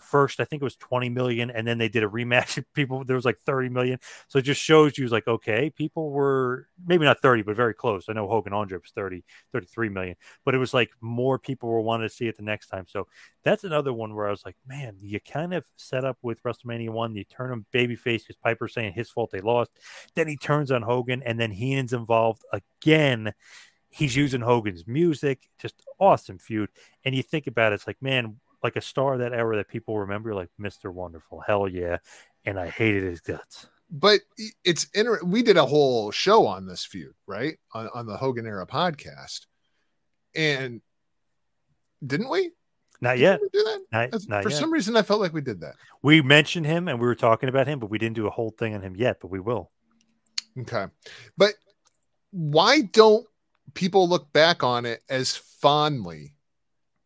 first i think it was 20 million and then they did a rematch people there was like 30 million. So it just shows you like okay people were maybe not 30 but very close. I know hogan andre was 30 33 million but it was like more people were wanting to see it the next time. So that's another one where i was like man you kind of set up with wrestlemania one. You turn him babyface because piper's saying his fault they lost. Then he turns on hogan and then heenan's involved again. He's using hogan's music just awesome feud. And you think about it it's like man like a star of that era that people remember like mr wonderful hell yeah and i hated his guts But it's inter- we did a whole show on this feud, right? On, on the Hogan era podcast. And didn't we? not Did yet we do that? not, not For yet. some reason, I felt like we did that. we mentioned him and we were talking about him but we didn't do a whole thing on him yet but we will Okay. But why don't people look back on it as fondly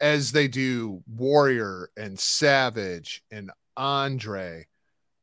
as they do Warrior and Savage and Andre?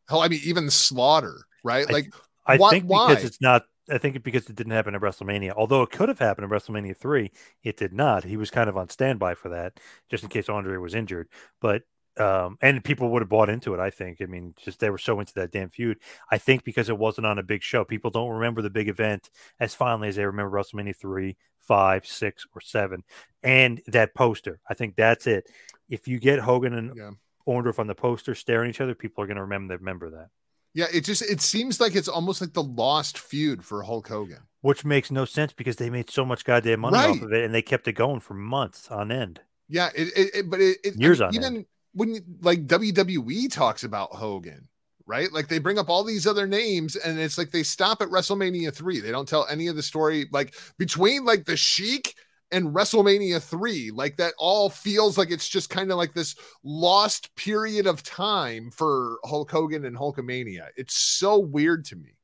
Hell, I mean, even Slaughter, right? I- Like, I Why- think why? because it's not. I think it because it didn't happen at WrestleMania. Although it could have happened at WrestleMania three, it did not. He was kind of on standby for that, just in case Andre was injured. But um, and people would have bought into it. I think. I mean, just they were so into that damn feud. I think because it wasn't on a big show, people don't remember the big event as fondly as they remember WrestleMania three, five, six, or seven, and that poster. I think that's it. If you get Hogan and yeah. Orndorff on the poster staring at each other, people are going to remember remember that. Yeah, it just it seems like it's almost like the lost feud for Hulk Hogan. which makes no sense because they made so much goddamn money off of it and they kept it going for months on end. Yeah, it, it, it- but it, it Years I on mean, even when like WWE talks about Hogan, right? Like they bring up all these other names, and it's like they stop at WrestleMania three. They don't tell any of the story like between like the Sheik and WrestleMania three. Like that all feels like it's just kind of like this lost period of time for Hulk Hogan and Hulkamania. It's so weird to me.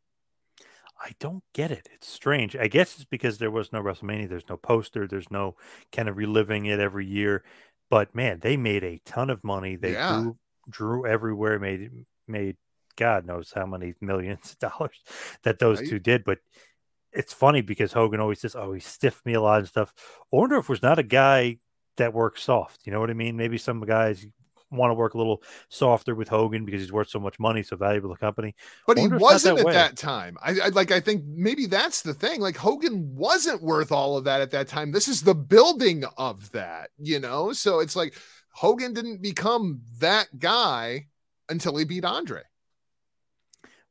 I don't get it. It's strange. I guess it's because there was no WrestleMania. There's no poster. There's no kind of reliving it every year. But man, they made a ton of money. They Yeah. drew, drew everywhere. Made made God knows how many (laughs) millions of dollars that those Right. two did. But it's funny because Hogan always says, "Oh, he stiffed me a lot and stuff." Orndorff was not a guy that works soft. You know what I mean? Maybe some guys want to work a little softer with Hogan because he's worth so much money, so valuable to the company. But he wasn't that at way. that time. I, I like. I think maybe that's the thing. Like Hogan wasn't worth all of that at that time. This is the building of that, you know. So it's like Hogan didn't become that guy until he beat Andre.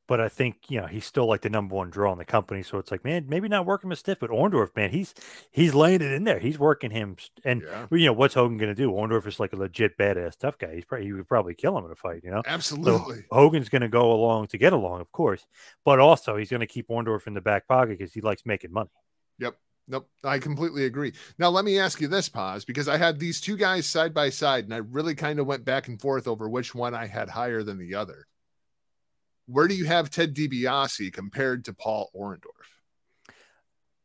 But I think you know he's still like the number one draw in the company. So it's like, man, maybe not working with stiff, but Orndorff, man, he's he's laying it in there. He's working him, and Yeah, you know what's Hogan going to do? Orndorff is like a legit badass tough guy. He's probably he would probably kill him in a fight. You know, so absolutely. Hogan's going to go along to get along, of course, but also he's going to keep Orndorff in the back pocket because he likes making money. Yep. Nope, I completely agree. Now let me ask you this, Paz, because I had these two guys side by side, and I really kind of went back and forth over which one I had higher than the other. Where do you have Ted DiBiase compared to Paul Orndorff?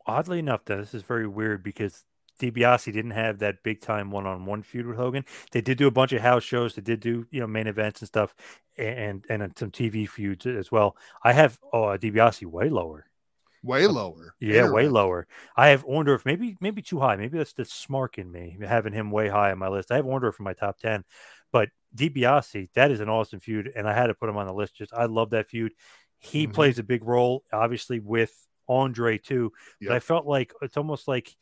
Oddly enough, though, this is very weird because DiBiase didn't have that big time one on one feud with Hogan. They did do a bunch of house shows. They did do you know main events and stuff, and and uh, some TV feuds as well. I have oh uh, DiBiase way lower, way uh, lower. Yeah, way lower. I have Orndorff maybe maybe too high. Maybe that's the smark in me having him way high on my list. I have Orndorff in my top ten, but DiBiase that is an awesome feud, and I had to put him on the list. Just I love that feud. He mm-hmm. plays a big role, obviously with Andre too. Yep. But I felt like it's almost like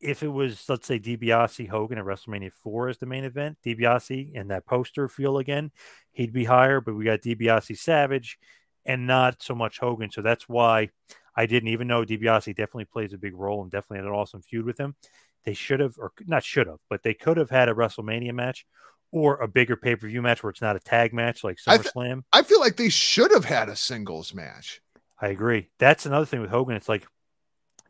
if it was, let's say, DiBiase Hogan at WrestleMania 4 as the main event, DiBiase and that poster feel again, he'd be higher. But we got DiBiase Savage and not so much Hogan. So that's why I didn't even know DiBiase definitely plays a big role and definitely had an awesome feud with him. They should have, or not should have, but they could have had a WrestleMania match or a bigger pay per view match where it's not a tag match like SummerSlam. I, th- I feel like they should have had a singles match. I agree. That's another thing with Hogan. It's like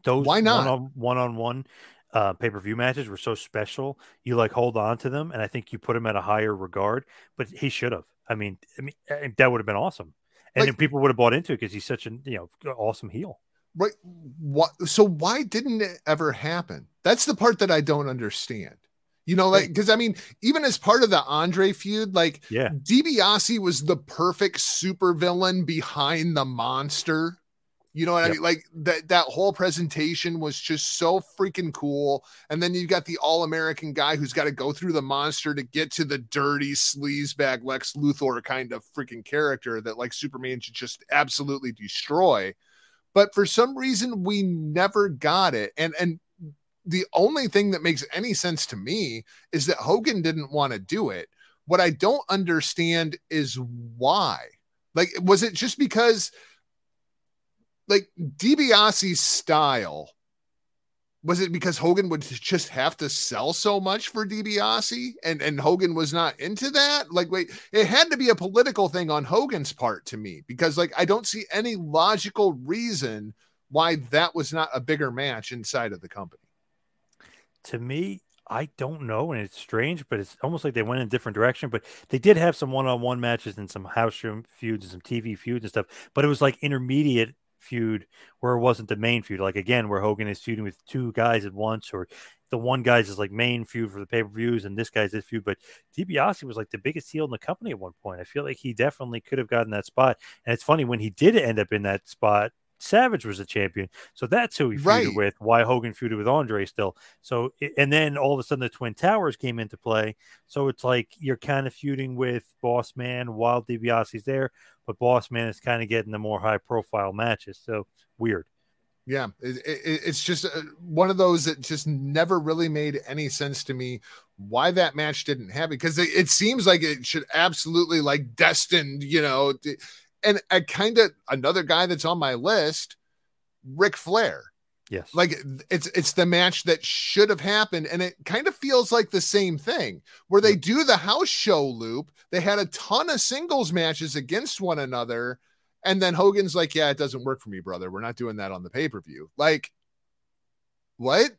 those why not one on one uh, pay per view matches were so special. You like hold on to them, and I think you put him at a higher regard. But he should have. I mean, I mean that would have been awesome, and like, people would have bought into it because he's such an you know awesome heel. Right. What? So why didn't it ever happen? That's the part that I don't understand. You know, like because I mean, even as part of the Andre feud, like yeah, DiBiase was the perfect supervillain behind the monster. You know what yep. I mean? Like that that whole presentation was just so freaking cool. And then you got the all-American guy who's got to go through the monster to get to the dirty sleazebag Lex Luthor kind of freaking character that like Superman should just absolutely destroy. But for some reason we never got it. And and the only thing that makes any sense to me is that Hogan didn't want to do it. What I don't understand is why. Like, was it just because, like, DiBiase's style? Was it because Hogan would just have to sell so much for DiBiase, and and Hogan was not into that? Like, wait, it had to be a political thing on Hogan's part to me because, like, I don't see any logical reason why that was not a bigger match inside of the company to me, I don't know, and it's strange, but it's almost like they went in a different direction. But they did have some one-on-one matches and some house room feuds and some TV feuds and stuff. But it was like intermediate feud where it wasn't the main feud. Like again, where Hogan is feuding with two guys at once, or the one guy's is like main feud for the pay-per-views, and this guy's this feud. But DiBiase was like the biggest heel in the company at one point. I feel like he definitely could have gotten that spot. And it's funny when he did end up in that spot Savage was a champion. So that's who he feuded right. with. Why Hogan feuded with Andre still. So, and then all of a sudden the Twin Towers came into play. So it's like you're kind of feuding with Boss Man while DiBiase's there, but Boss Man is kind of getting the more high profile matches. So weird. Yeah, it, it, it's just uh, one of those that just never really made any sense to me why that match didn't happen because it, it seems like it should absolutely like destined, you know, and I kind of another guy that's on my list, Ric Flair. Yes. Like it's it's the match that should have happened and it kind of feels like the same thing where they do the house show loop. They had a ton of singles matches against one another and then Hogan's like, "Yeah, it doesn't work for me, brother. We're not doing that on the pay-per-view." Like what?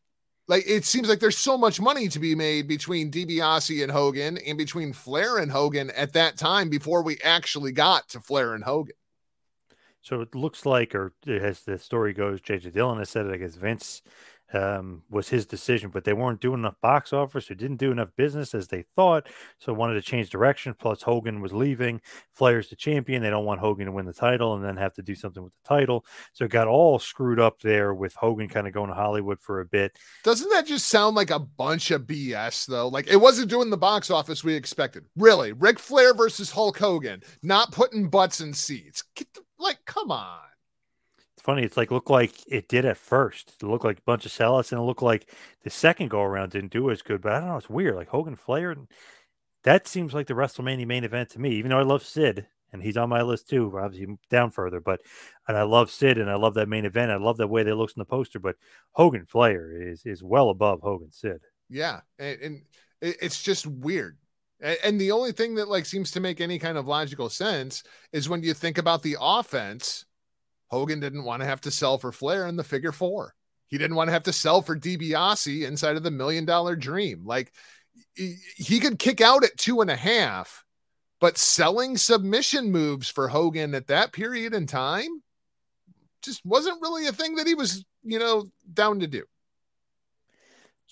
Like it seems like there's so much money to be made between DiBiase and Hogan and between Flair and Hogan at that time before we actually got to Flair and Hogan. So it looks like, or as the story goes, JJ Dillon has said it. I guess Vince um, was his decision, but they weren't doing enough box office or didn't do enough business as they thought. So wanted to change direction. Plus, Hogan was leaving. Flair's the champion. They don't want Hogan to win the title and then have to do something with the title. So it got all screwed up there with Hogan kind of going to Hollywood for a bit. Doesn't that just sound like a bunch of BS though? Like it wasn't doing the box office we expected. Really, Ric Flair versus Hulk Hogan, not putting butts in seats. The, like, come on funny. It's like looked like it did at first. It looked like a bunch of sellouts, and it looked like the second go around didn't do as good. But I don't know. It's weird. Like Hogan Flair, that seems like the WrestleMania main event to me. Even though I love Sid, and he's on my list too. Obviously down further, but and I love Sid, and I love that main event. I love the way they looks in the poster. But Hogan Flair is is well above Hogan Sid. Yeah, and, and it's just weird. And the only thing that like seems to make any kind of logical sense is when you think about the offense Hogan didn't want to have to sell for Flair in the figure four. He didn't want to have to sell for DiBiase inside of the million dollar dream. Like he, could kick out at two and a half, But selling submission moves for Hogan at that period in time just wasn't really a thing that he was, you know, down to do.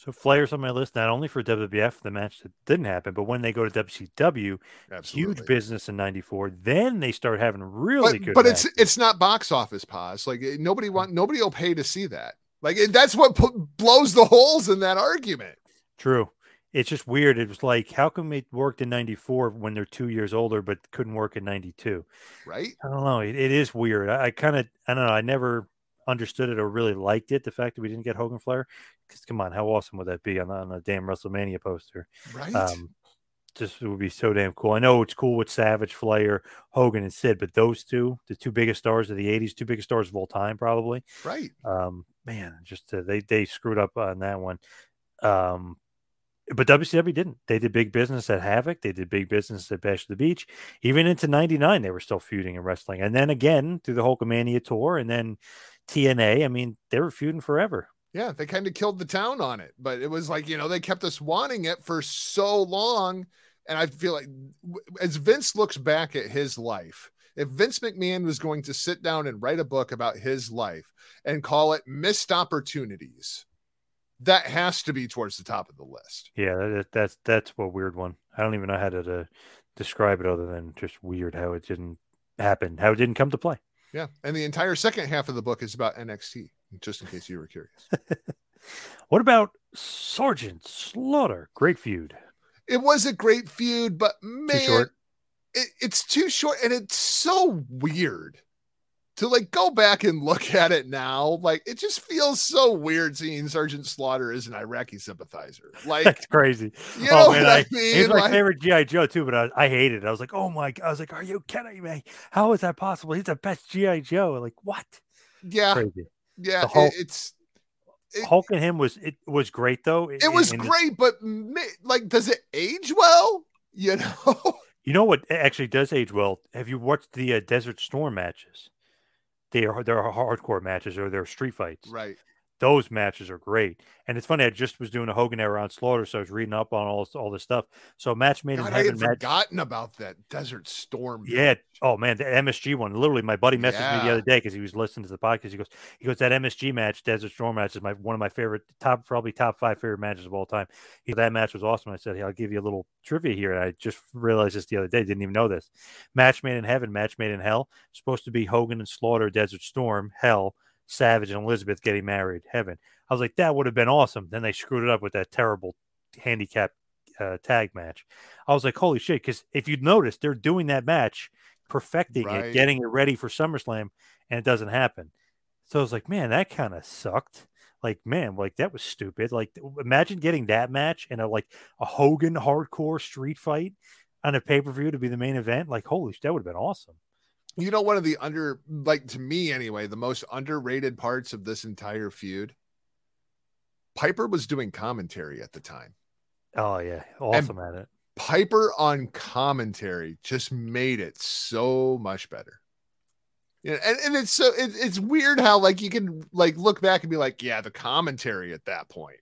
So Flair's on my list not only for WWF, the match that didn't happen, but when they go to WCW, Absolutely. huge business in '94. Then they start having really but, good. But it's matches. it's not box office Paz. Like eh, nobody want nobody will pay to see that. Like that's what pu- blows the holes in that argument. true. It's just weird. It was like, how come it worked in '94 when they're two years older, but couldn't work in '92? Right? I don't know. It, it is weird. I, I kind of, I don't know. I never understood it or really liked it. The fact that we didn't get Hogan Flair, because come on, how awesome would that be on on the damn WrestleMania poster? Right. Um, just it would be so damn cool. I know it's cool with Savage, Flair, Hogan, and Sid, but those two, the two biggest stars of the '80s, two biggest stars of all time, probably. right. Um, man, just uh, they they screwed up on that one. Um, but WCW didn't. They did big business at Havoc. They did big business at Bash of the Beach. Even into '99, they were still feuding and wrestling. And then again through the Hulkamania tour, and then TNA. I mean, they were feuding forever. Yeah, they kind of killed the town on it, but it was like, you know, they kept us wanting it for so long. And I feel like as Vince looks back at his life, if Vince McMahon was going to sit down and write a book about his life and call it Missed Opportunities, that has to be towards the top of the list. Yeah, that, that's that's a weird one. I don't even know how to, uh describe it other than just weird how it didn't happen, how it didn't come to play. Yeah. And the entire second half of the book is about NXT, just in case you were curious. (laughs) What about Sergeant Slaughter? Great feud. it was a great feud, but man. It, it's too short and it's so weird to like go back and look at it now. Like it just feels so weird seeing Sergeant Slaughter as an Iraqi sympathizer. Like, That's crazy. you know oh man, I, I, mean? he's my Like, favorite GI Joe too, but I, I hated it. I was like, oh my, god, I was like, are you kidding me? How is that possible? He's the best GI Joe. Like what? yeah, Crazy. yeah. The it- it's It- Hulk and him was it was great though. it was and- and great, but like, does it age well? You (laughs) know, You know what actually does age well? Have you watched the uh, Desert Storm matches? They are they're hardcore matches or they're street fights. right? Those matches are great. And it's funny. I just was doing a Hogan era on Slaughter, so I was reading up on all all this stuff. So match made in God, I heaven had match. forgotten about that Desert Storm. Yeah. Oh man, the MSG one. Literally, my buddy messaged me the other day because he was listening to the podcast. He goes, he goes, that MSG match, Desert Storm match, is my one of my favorite top, probably top five favorite matches of all time. He, that match was awesome. I said, hey, I'll give you a little trivia here. And I just realized this the other day. Didn't even know this. Match made in heaven, match made in hell. Supposed to be Hogan and Slaughter, Desert Storm, hell. Savage and Elizabeth getting married, heaven. I was like, that would have been awesome. Then they screwed it up with that terrible handicap uh, tag match. I was like, holy shit. Because if you'd noticed, they're doing that match, perfecting Right. it, getting it ready for SummerSlam, and it doesn't happen. So I was like, man, that kind of sucked. Like, man, like that was stupid. Like, imagine getting that match in a like a Hogan hardcore street fight on a pay per view to be the main event. Like, holy, sh- that would have been awesome. You know, one of the under, like to me anyway, the most underrated parts of this entire feud. Piper was doing commentary at the time. Oh yeah, awesome at it. Piper on commentary just made it so much better. Yeah, and, and it's so it, it's weird how like you can like look back and be like, yeah, the commentary at that point.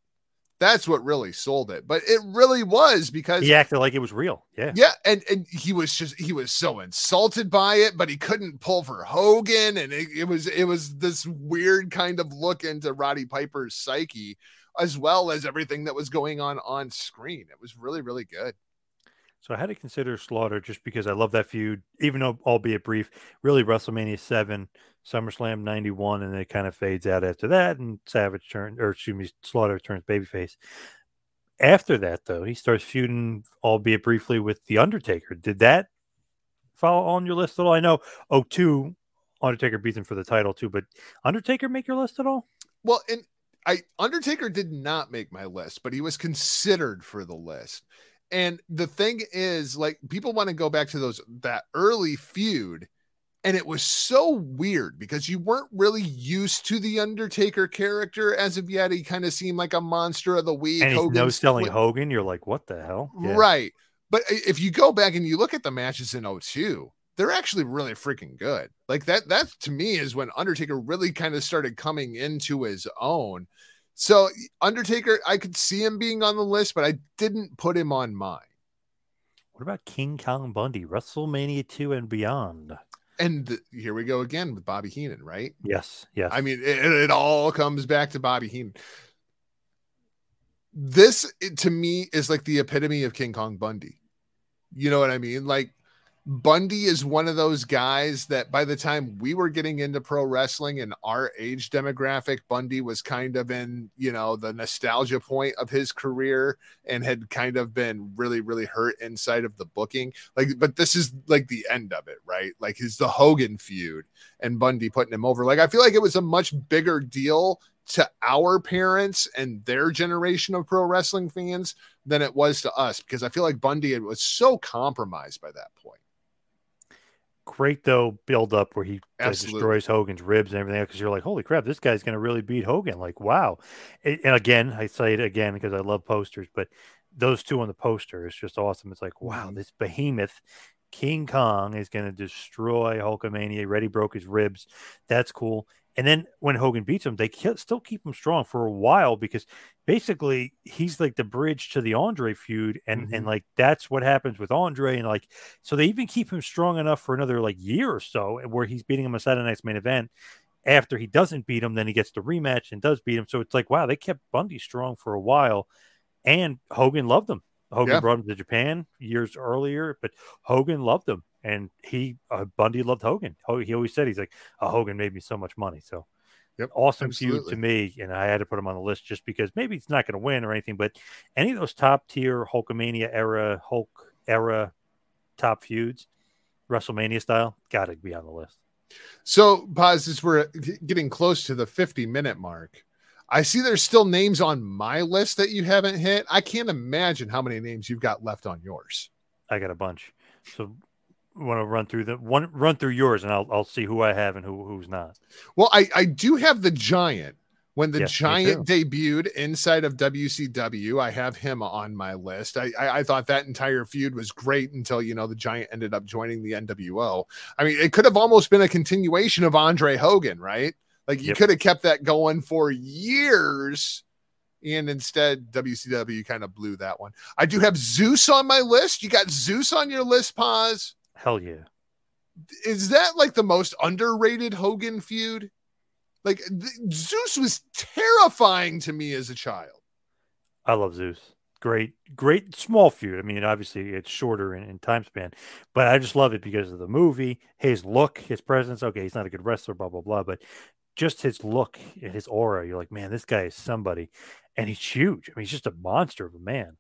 That's what really sold it. But it really was because He acted like it was real. Yeah. yeah, and and he was just he was so insulted by it, but he couldn't pull for Hogan, and it, it was it was this weird kind of look into Roddy Piper's psyche, as well as everything that was going on on screen. It was really really good. So I had to consider Slaughter just because I love that feud, even though albeit brief. Really, WrestleMania seven, SummerSlam ninety one, and then it kind of fades out after that, and Savage turns, or excuse me, Slaughter turns babyface. After that, though, he starts feuding, albeit briefly, with the Undertaker. Did that follow on your list at all? I know 02, Undertaker beats him for the title too, but Undertaker make your list at all? Well, and I Undertaker did not make my list, but he was considered for the list. And the thing is, like, people want to go back to those that early feud, and it was so weird because you weren't really used to the Undertaker character as of yet. He kind of seemed like a monster of the week. And no selling Hogan. You're like, what the hell? Yeah. Right. But if you go back and you look at the matches in 02, they're actually really freaking good. Like that, that to me is when Undertaker really kind of started coming into his own. So Undertaker, I could see him being on the list, but I didn't put him on mine. What about King Kong Bundy, WrestleMania 2 and beyond? And the, here we go again with Bobby Heenan, right? Yes, yes. I mean, it, it all comes back to Bobby Heenan. This it- to me is like the epitome of King Kong Bundy. You know what I mean? Like Bundy is one of those guys that by the time we were getting into pro wrestling and our age demographic, Bundy was kind of in, you know, the nostalgia point of his career and had kind of been really, really hurt inside of the booking. Like, but this is like the end of it, right? Like, his the Hogan feud and Bundy putting him over. Like, I feel like it was a much bigger deal to our parents and their generation of pro wrestling fans than it was to us because I feel like Bundy was so compromised by that point. Great though build up where he destroys Hogan's ribs and everything because you're like, holy crap, this guy's going to really beat Hogan. Like, wow. And and again, I say it again because I love posters, but those two on the poster is just awesome. It's like, wow, Mhm. this behemoth King Kong is going to destroy Hulkamania. Already broke his ribs. That's cool. And then when Hogan beats him, they still keep him strong for a while because basically he's like the bridge to the Andre feud, and and mm-hmm. like that's what happens with Andre, and like so they even keep him strong enough for another like year or so, where he's beating him on Saturday Night's main event. After he doesn't beat him, then he gets the rematch and does beat him. So it's like wow, they kept Bundy strong for a while, and Hogan loved him. Hogan Yeah. brought him to Japan years earlier, but Hogan loved him, and he uh, Bundy loved Hogan. He always said he's like, oh, Hogan made me so much money. So, Yep, awesome feud to me, and I had to put him on the list just because maybe it's not going to win or anything, but any of those top tier Hulkamania era, Hulk era top feuds, WrestleMania style, got to be on the list. So, Paz, as we're getting close to the 50 minute mark, I see there's still names on my list that you haven't hit. I can't imagine how many names you've got left on yours. I got a bunch. So, want to run through the one, run through yours, and I'll I'll see who I have and who who's not. Well, I, I do have the Giant. When the Yes, Giant debuted inside of WCW, I have him on my list. I, I I thought that entire feud was great until you know the Giant ended up joining the NWO. I mean, it could have almost been a continuation of Andre Hogan, right? Like you Yep. could have kept that going for years, and instead WCW kind of blew that one. I do have Zeus on my list. You got Zeus on your list, Paz. Hell yeah. Is that like the most underrated Hogan feud? Like th- Zeus was terrifying to me as a child. I love Zeus. Great, great small feud. I mean, obviously it's shorter in, in time span, but I just love it because of the movie, his look, his presence. Okay, he's not a good wrestler, blah blah blah, but just his look, and his aura. You're like, man, this guy is somebody, and he's huge. I mean, he's just a monster of a man.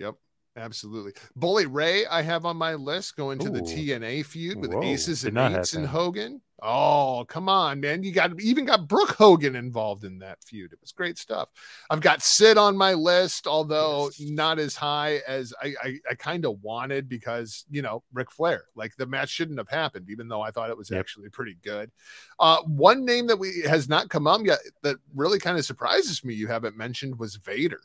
Yep, absolutely. Bully Ray, I have on my list going to the TNA feud with Whoa, Aces and Eights and. Hogan. Oh, come on, man. You got even got Brooke Hogan involved in that feud. It was great stuff. I've got Sid on my list, although Yes. not as high as I, I, I kind of wanted because, you know, Ric Flair. Like the match shouldn't have happened, even though I thought it was Yep. actually pretty good. Uh, one name that we has not come up yet that really kind of surprises me you haven't mentioned was Vader.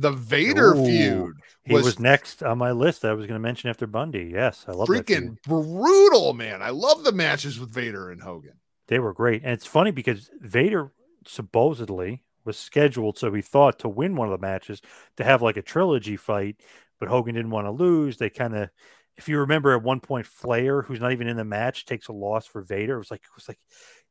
The Vader Ooh, feud He was- was, next on my list. That I was going to mention after Bundy. Yes, I love that freaking brutal, man. I love the matches with Vader and Hogan. They were great. And it's funny because Vader supposedly was scheduled, so he thought to win one of the matches to have like a trilogy fight, but Hogan didn't want to lose. They kind of, if you remember at one point, Flair, who's not even in the match, takes a loss for Vader. It was like, it was like,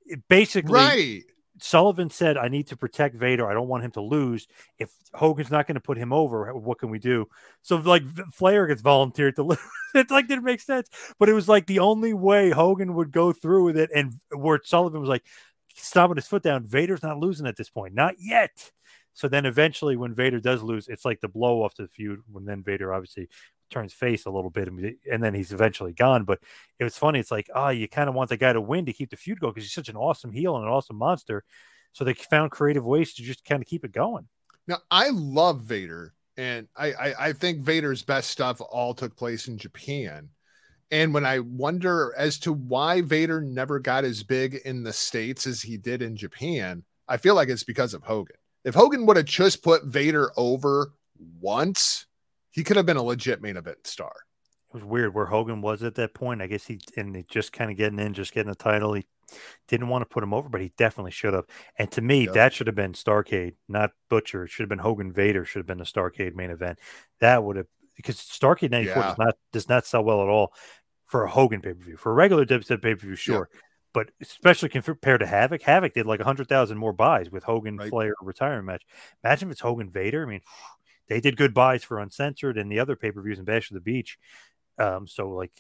it basically, Right. Sullivan said, I need to protect Vader. I don't want him to lose. If Hogan's not going to put him over, what can we do? So, like, Flair gets volunteered to (laughs) lose. it's like, didn't make sense. But it was like the only way Hogan would go through with it. And where Sullivan was like, stomping his foot down, Vader's not losing at this point. Not yet. So then eventually, when Vader does lose, it's like the blow off to the feud. When then Vader obviously turns face a little bit, and then he's eventually gone. But it was funny. It's like, oh, you kind of want the guy to win to keep the feud going because he's such an awesome heel and an awesome monster. So they found creative ways to just kind of keep it going. Now I love Vader, and I, I I think Vader's best stuff all took place in Japan. And when I wonder as to why Vader never got as big in the States as he did in Japan, I feel like it's because of Hogan. If Hogan would have just put Vader over once, he could have been a legit main event star. It was weird where Hogan was at that point. I guess he and he just kind of getting in, just getting the title. He didn't want to put him over, but he definitely should have. And to me, Yep. that should have been Starcade, not Butcher. It should have been Hogan Vader. Should have been the Starcade main event. That would have because Starcade '94 Yeah. does not does not sell well at all for a Hogan pay per view. For a regular WWE pay per view, sure, but especially compared to Havoc, Havoc did like hundred thousand more buys with Hogan Right. Flair retirement match. Imagine if it's Hogan Vader. I mean, they did good buys for Uncensored and the other pay per views in Bash of the Beach. Um, so like,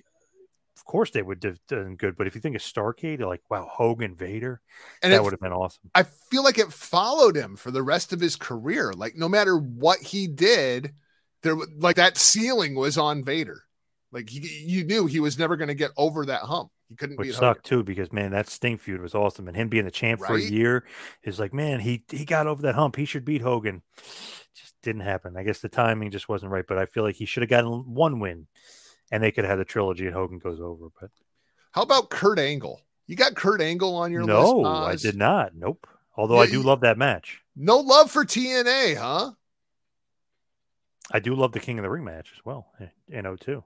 of course they would have done good. But if you think of Starcade, like, wow, Hogan Vader, And that would have been awesome. I feel like it followed him for the rest of his career. Like no matter what he did, there like that ceiling was on Vader. Like he, you knew he was never going to get over that hump. He couldn't Which beat Hogan. sucked too, because man, that Sting feud was awesome, and him being the champ for a year is like, man, he he got over that hump. He should beat Hogan. Just didn't happen. I guess the timing just wasn't right. But I feel like he should have gotten one win, and they could have had the trilogy, and Hogan goes over. But How about Kurt Angle? You got Kurt Angle on your no, list. No, I did not. Nope. Although Yeah, I do love that match. No love for TNA, huh? I do love the King of the Ring match as well eh, in 02.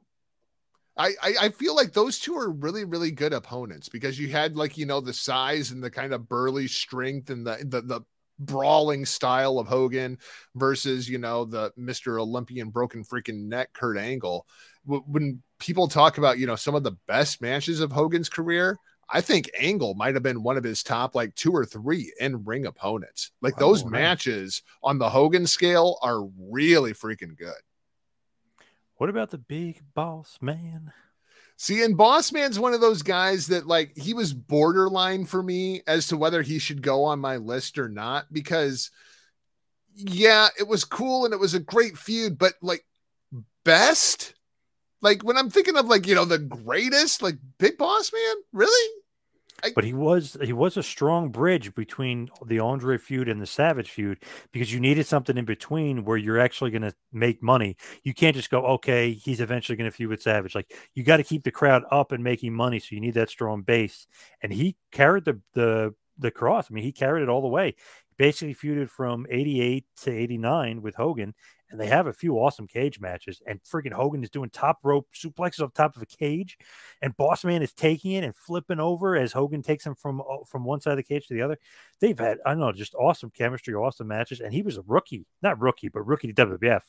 I, I I feel like those two are really really good opponents because you had like you know the size and the kind of burly strength and the the, the brawling style of Hogan versus you know the Mr. Olympian broken freaking neck Kurt Angle. When people talk about you know some of the best matches of Hogan's career, I think Angle might have been one of his top like two or three in ring opponents. Like those Oh, matches on the Hogan scale are really freaking good. What about the Big Boss Man? See, and Boss Man's one of those guys that like he was borderline for me as to whether he should go on my list or not because yeah, it was cool and it was a great feud, but like best like when I'm thinking of like, you know, the greatest, like Big Boss Man, really? But he was he was a strong bridge between the Andre feud and the Savage feud because you needed something in between where you're actually going to make money. You can't just go, okay, he's eventually going to feud with Savage. Like you got to keep the crowd up and making money, so you need that strong base. And he carried the the the cross. I mean, he carried it all the way. Basically feuded from 88 to 89 with Hogan, and they have a few awesome cage matches. And freaking Hogan is doing top rope suplexes off top of a cage, and Boss Man is taking it and flipping over as Hogan takes him from uh, from one side of the cage to the other. They've had I don't know just awesome chemistry, awesome matches, and he was a rookie, not rookie, but rookie to WWF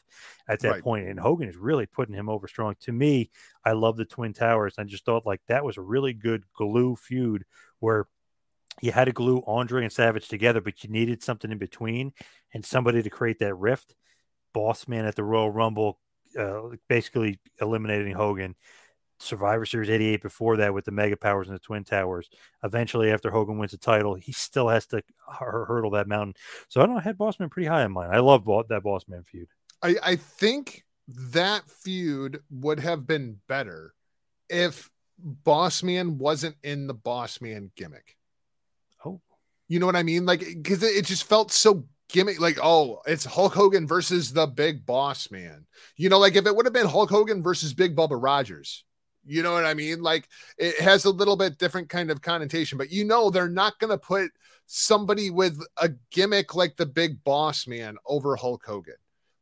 at that Right. point. And Hogan is really putting him over strong. To me, I love the Twin Towers. I just thought like that was a really good glue feud where you had to glue Andre and Savage together, but you needed something in between and somebody to create that rift. Boss Man at the Royal Rumble, uh, basically eliminating Hogan. Survivor Series 88 before that with the Mega Powers and the Twin Towers. Eventually, after Hogan wins the title, he still has to hur- hurdle that mountain. So I don't know, I had Bossman pretty high in mine. I love that Bossman feud. I, I think that feud would have been better if Boss Man wasn't in the Boss Man gimmick. Oh. You know what I mean? Like, because it, it just felt so gimmick. Like, oh, it's Hulk Hogan versus the Big Boss Man. You know, like if it would have been Hulk Hogan versus Big Bubba Rogers. You know what I mean? Like it has a little bit different kind of connotation, but you know they're not going to put somebody with a gimmick like the Big Boss Man over Hulk Hogan.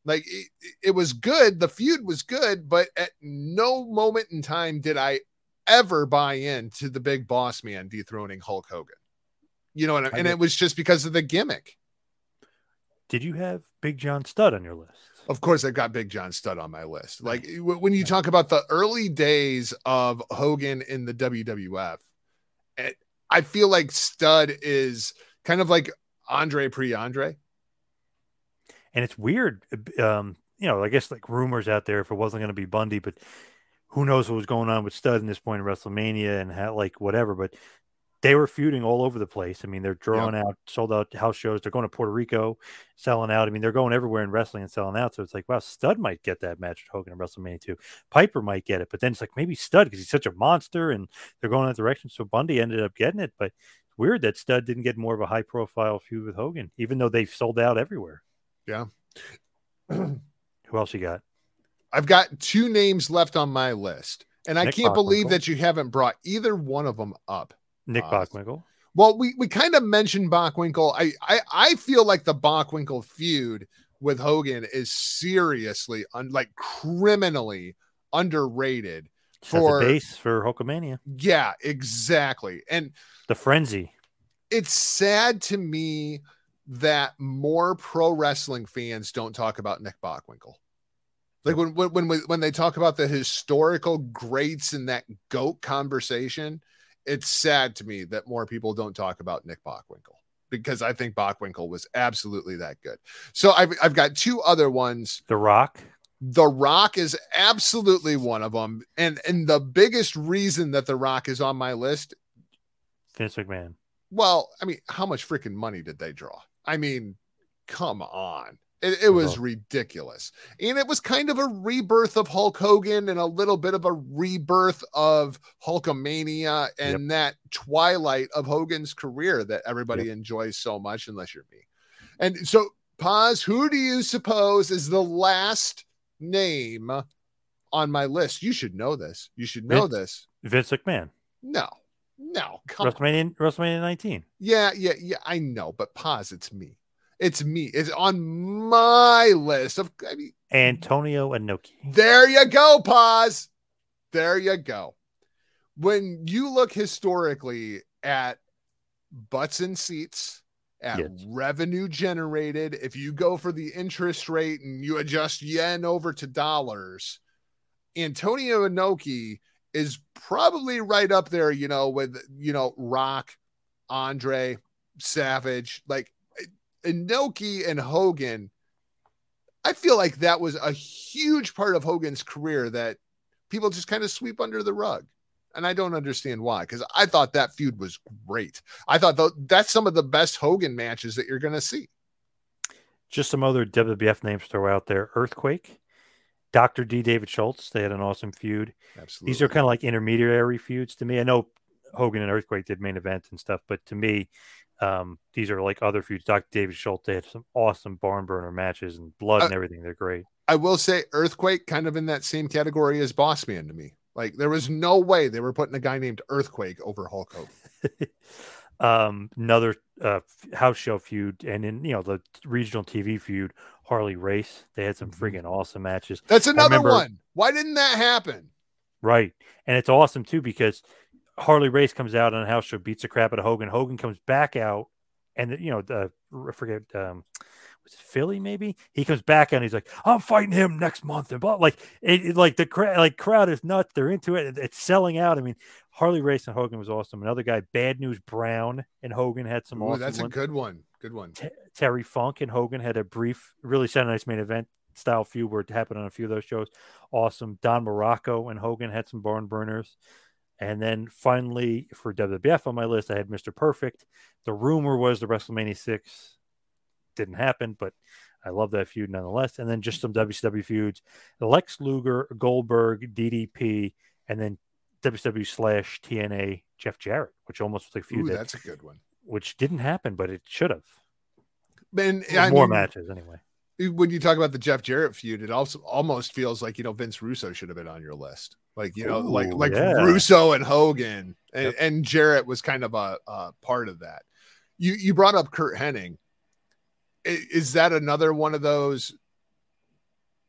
Like it, it was good, the feud was good, but at no moment in time did I ever buy into the Big Boss Man dethroning Hulk Hogan. You know what I mean? And it was just because of the gimmick. Did you have Big John Studd on your list? Of course, I've got Big John Studd on my list. Like when you talk about the early days of Hogan in the WWF, it, I feel like Studd is kind of like Andre pre Andre. And it's weird. Um, you know, I guess like rumors out there if it wasn't going to be Bundy, but who knows what was going on with Studd in this point in WrestleMania and how, like whatever. But they were feuding all over the place. I mean, they're drawing out sold out house shows. They're going to Puerto Rico, selling out. I mean, they're going everywhere in wrestling and selling out. So it's like, wow, Studd might get that match with Hogan in WrestleMania too. Piper might get it, but then it's like maybe Studd because he's such a monster and they're going that direction. So Bundy ended up getting it, but it's weird that Studd didn't get more of a high profile feud with Hogan, even though they've sold out everywhere. Yeah. (clears throat) Who else you got? I've got two names left on my list, and I Nick can't believe that you haven't brought either one of them up. Nick Uh, Bockwinkel. Well, we, we kind of mentioned Bockwinkel. I, I I feel like the Bockwinkel feud with Hogan is seriously un, like criminally underrated. For- a base for Hulkamania. Yeah, exactly. And The frenzy. it's sad to me that more pro wrestling fans don't talk about Nick Bockwinkel. Like when when when, we, when they talk about the historical greats in that goat conversation, it's sad to me that more people don't talk about Nick Bockwinkel because I think Bockwinkel was absolutely that good. So I've I've got two other ones. The Rock. The Rock is absolutely one of them, and and the biggest reason that The Rock is on my list. Vince McMahon. Well, I mean, how much freaking money did they draw? I mean, come on. It, it was ridiculous. And it was kind of a rebirth of Hulk Hogan and a little bit of a rebirth of Hulkamania and that twilight of Hogan's career that everybody enjoys so much, unless you're me. And so, Paz. Who do you suppose is the last name on my list? You should know this. You should know Vince. this. Vince McMahon. No, no, come on. WrestleMania, WrestleMania 19. Yeah, yeah, yeah. I know, but Paz. It's me. It's me. It's on my list of. I mean, Antonio Inoki. there you go. Pause. There you go. When you look historically at butts and seats, at Yes. revenue generated, if you go for the interest rate and you adjust yen over to dollars, Antonio Inoki is probably right up there, you know, with, you know, Rock, Andre, Savage, like Inoki and Hogan. I feel like that was a huge part of Hogan's career that people just kind of sweep under the rug. And I don't understand why, because I thought that feud was great. I thought tho- that's some of the best Hogan matches that you're going to see. Just some other WWF names throw out there. Earthquake. Dr. D. David Schultz. They had an awesome feud. Absolutely. These are kind of like intermediary feuds to me. I know Hogan and Earthquake did main event and stuff, but to me, um, these are like other feuds. Dr. David Schultz, they had some awesome barn burner matches and blood and Uh, everything. They're great. I will say Earthquake kind of in that same category as Boss Man to me. Like there was no way they were putting a guy named Earthquake over Hulk Hogan. (laughs) um, another uh, house show feud, and in you know the regional TV feud, Harley Race. They had some Mhm. freaking awesome matches, That's another remember- one. Why didn't that happen? right? And it's awesome too because Harley Race comes out on a house show, beats the crap out of Hogan. Hogan comes back out, and you know the I forget um, was it Philly maybe? He comes back out and he's like, "I'm fighting him next month," and blah, like it, it- like the crowd like crowd is nuts. They're into it. It's selling out. I mean, Harley Race and Hogan was awesome. Another guy, Bad News Brown and Hogan had some Ooh, awesome that's a ones. good one. Good one. Te- Terry Funk and Hogan had a brief, really Saturday Night's main event style feud where it happened on a few of those shows. Awesome. Don Muraco and Hogan had some barn burners. And then finally, for WWF on my list, I had Mr. Perfect. The rumor was the WrestleMania 6 didn't happen, but I love that feud nonetheless. And then just some WCW feuds Lex Luger, Goldberg, DDP, and then WCW slash TNA Jeff Jarrett, which almost was like a feud Ooh, that, that's a good one. which didn't happen, but it should have. And more mean, matches anyway. when you talk about the Jeff Jarrett feud, it also almost feels like you know Vince Russo should have been on your list. Like you know, like like yeah. Russo and Hogan, and, Yep. and Jarrett was kind of a, a part of that. You you brought up Curt Hennig. Is that another one of those?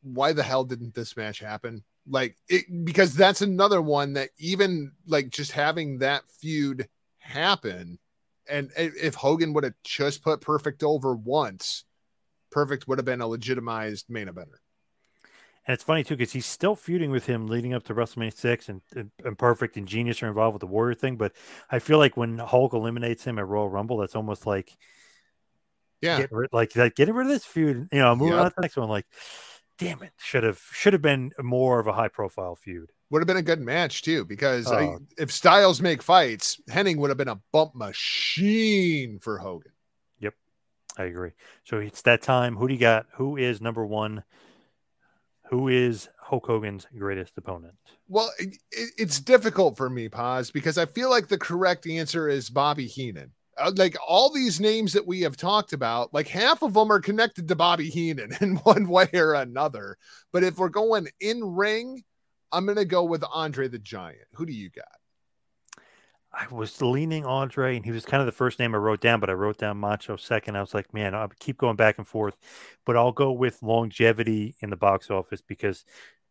Why the hell didn't this match happen? Like it because that's another one that even like just having that feud happen, and if Hogan would have just put Perfect over once, Perfect would have been a legitimized main eventer. And it's funny too because he's still feuding with him leading up to WrestleMania six, and, and, and Perfect and Genius are involved with the Warrior thing. But I feel like when Hulk eliminates him at Royal Rumble, that's almost like Yeah, get rid, like like getting rid of this feud. You know, moving Yep. on to the next one. Like, damn it, should have should have been more of a high profile feud. would have been a good match too because I- Oh. if Styles make fights, Hennig would have been a bump machine for Hogan. Yep, I agree. So it's that time. Who do you got? Who is number one? Who is Hulk Hogan's greatest opponent? Well, it, it- it's difficult for me, Paz, because I feel like the correct answer is Bobby Heenan. Uh, like all these names that we have talked about, like half of them are connected to Bobby Heenan (laughs) in one way or another. But if we're going in ring, I'm going to go with Andre the Giant. Who do you got? I was leaning Andre, and he was kind of the first name I wrote down, but I wrote down Macho second. I was like, man, I'll keep going back and forth, but I'll go with longevity in the box office because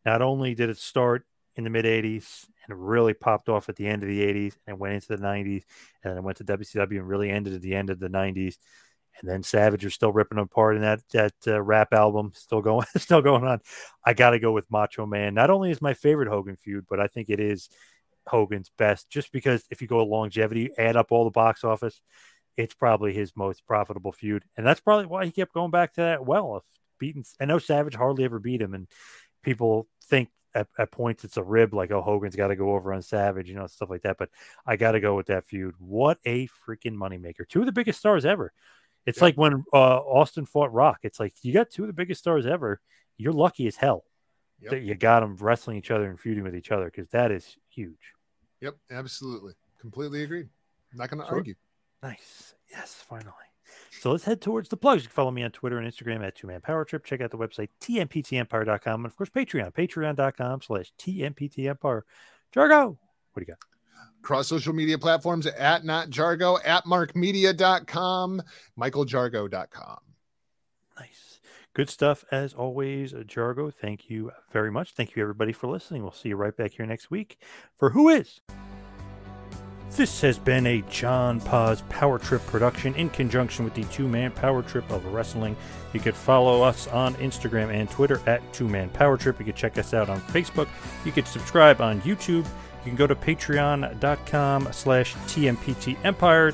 not only did it start in the mid 80s and really popped off at the end of the 80s and went into the 90s, and then it went to WCW and really ended at the end of the 90s. and then Savage is still ripping apart in that that uh, rap album, still going, (laughs) still going on. I got to go with Macho Man. Not only is my favorite Hogan feud, but I think it is Hogan's best, just because if you go longevity, add up all the box office, it's probably his most profitable feud, and that's probably why he kept going back to that well. If beaten, I know Savage hardly ever beat him, and people think at, at points it's a rib, like oh Hogan's got to go over on Savage, you know, stuff like that. But I got to go with that feud. What a freaking moneymaker! Two of the biggest stars ever. It's like when uh, Austin fought Rock. It's like you got two of the biggest stars ever. You're lucky as hell Yep. that you got them wrestling each other and feuding with each other because that is huge. Yep, absolutely. Completely agreed. Not going to Sure. argue. Nice. Yes, finally. So let's head towards the plugs. You can follow me on Twitter and Instagram at Two Man Power Trip. Check out the website, tmptempire.com. And of course, Patreon, patreon.com slash tmptempire. Jargo, what do you got? Cross social media platforms at not Jargo, at markmedia.com, michaeljargo.com. Nice. Good stuff as always, uh, Jargo. Thank you very much. Thank you, everybody, for listening. We'll see you right back here next week for Who Is. This has been a John Paz Power Trip production in conjunction with the Two Man Power Trip of Wrestling. You could follow us on Instagram and Twitter at Two Man Power Trip. You could check us out on Facebook. You could subscribe on YouTube. You can go to patreon.com slash TMPT Empire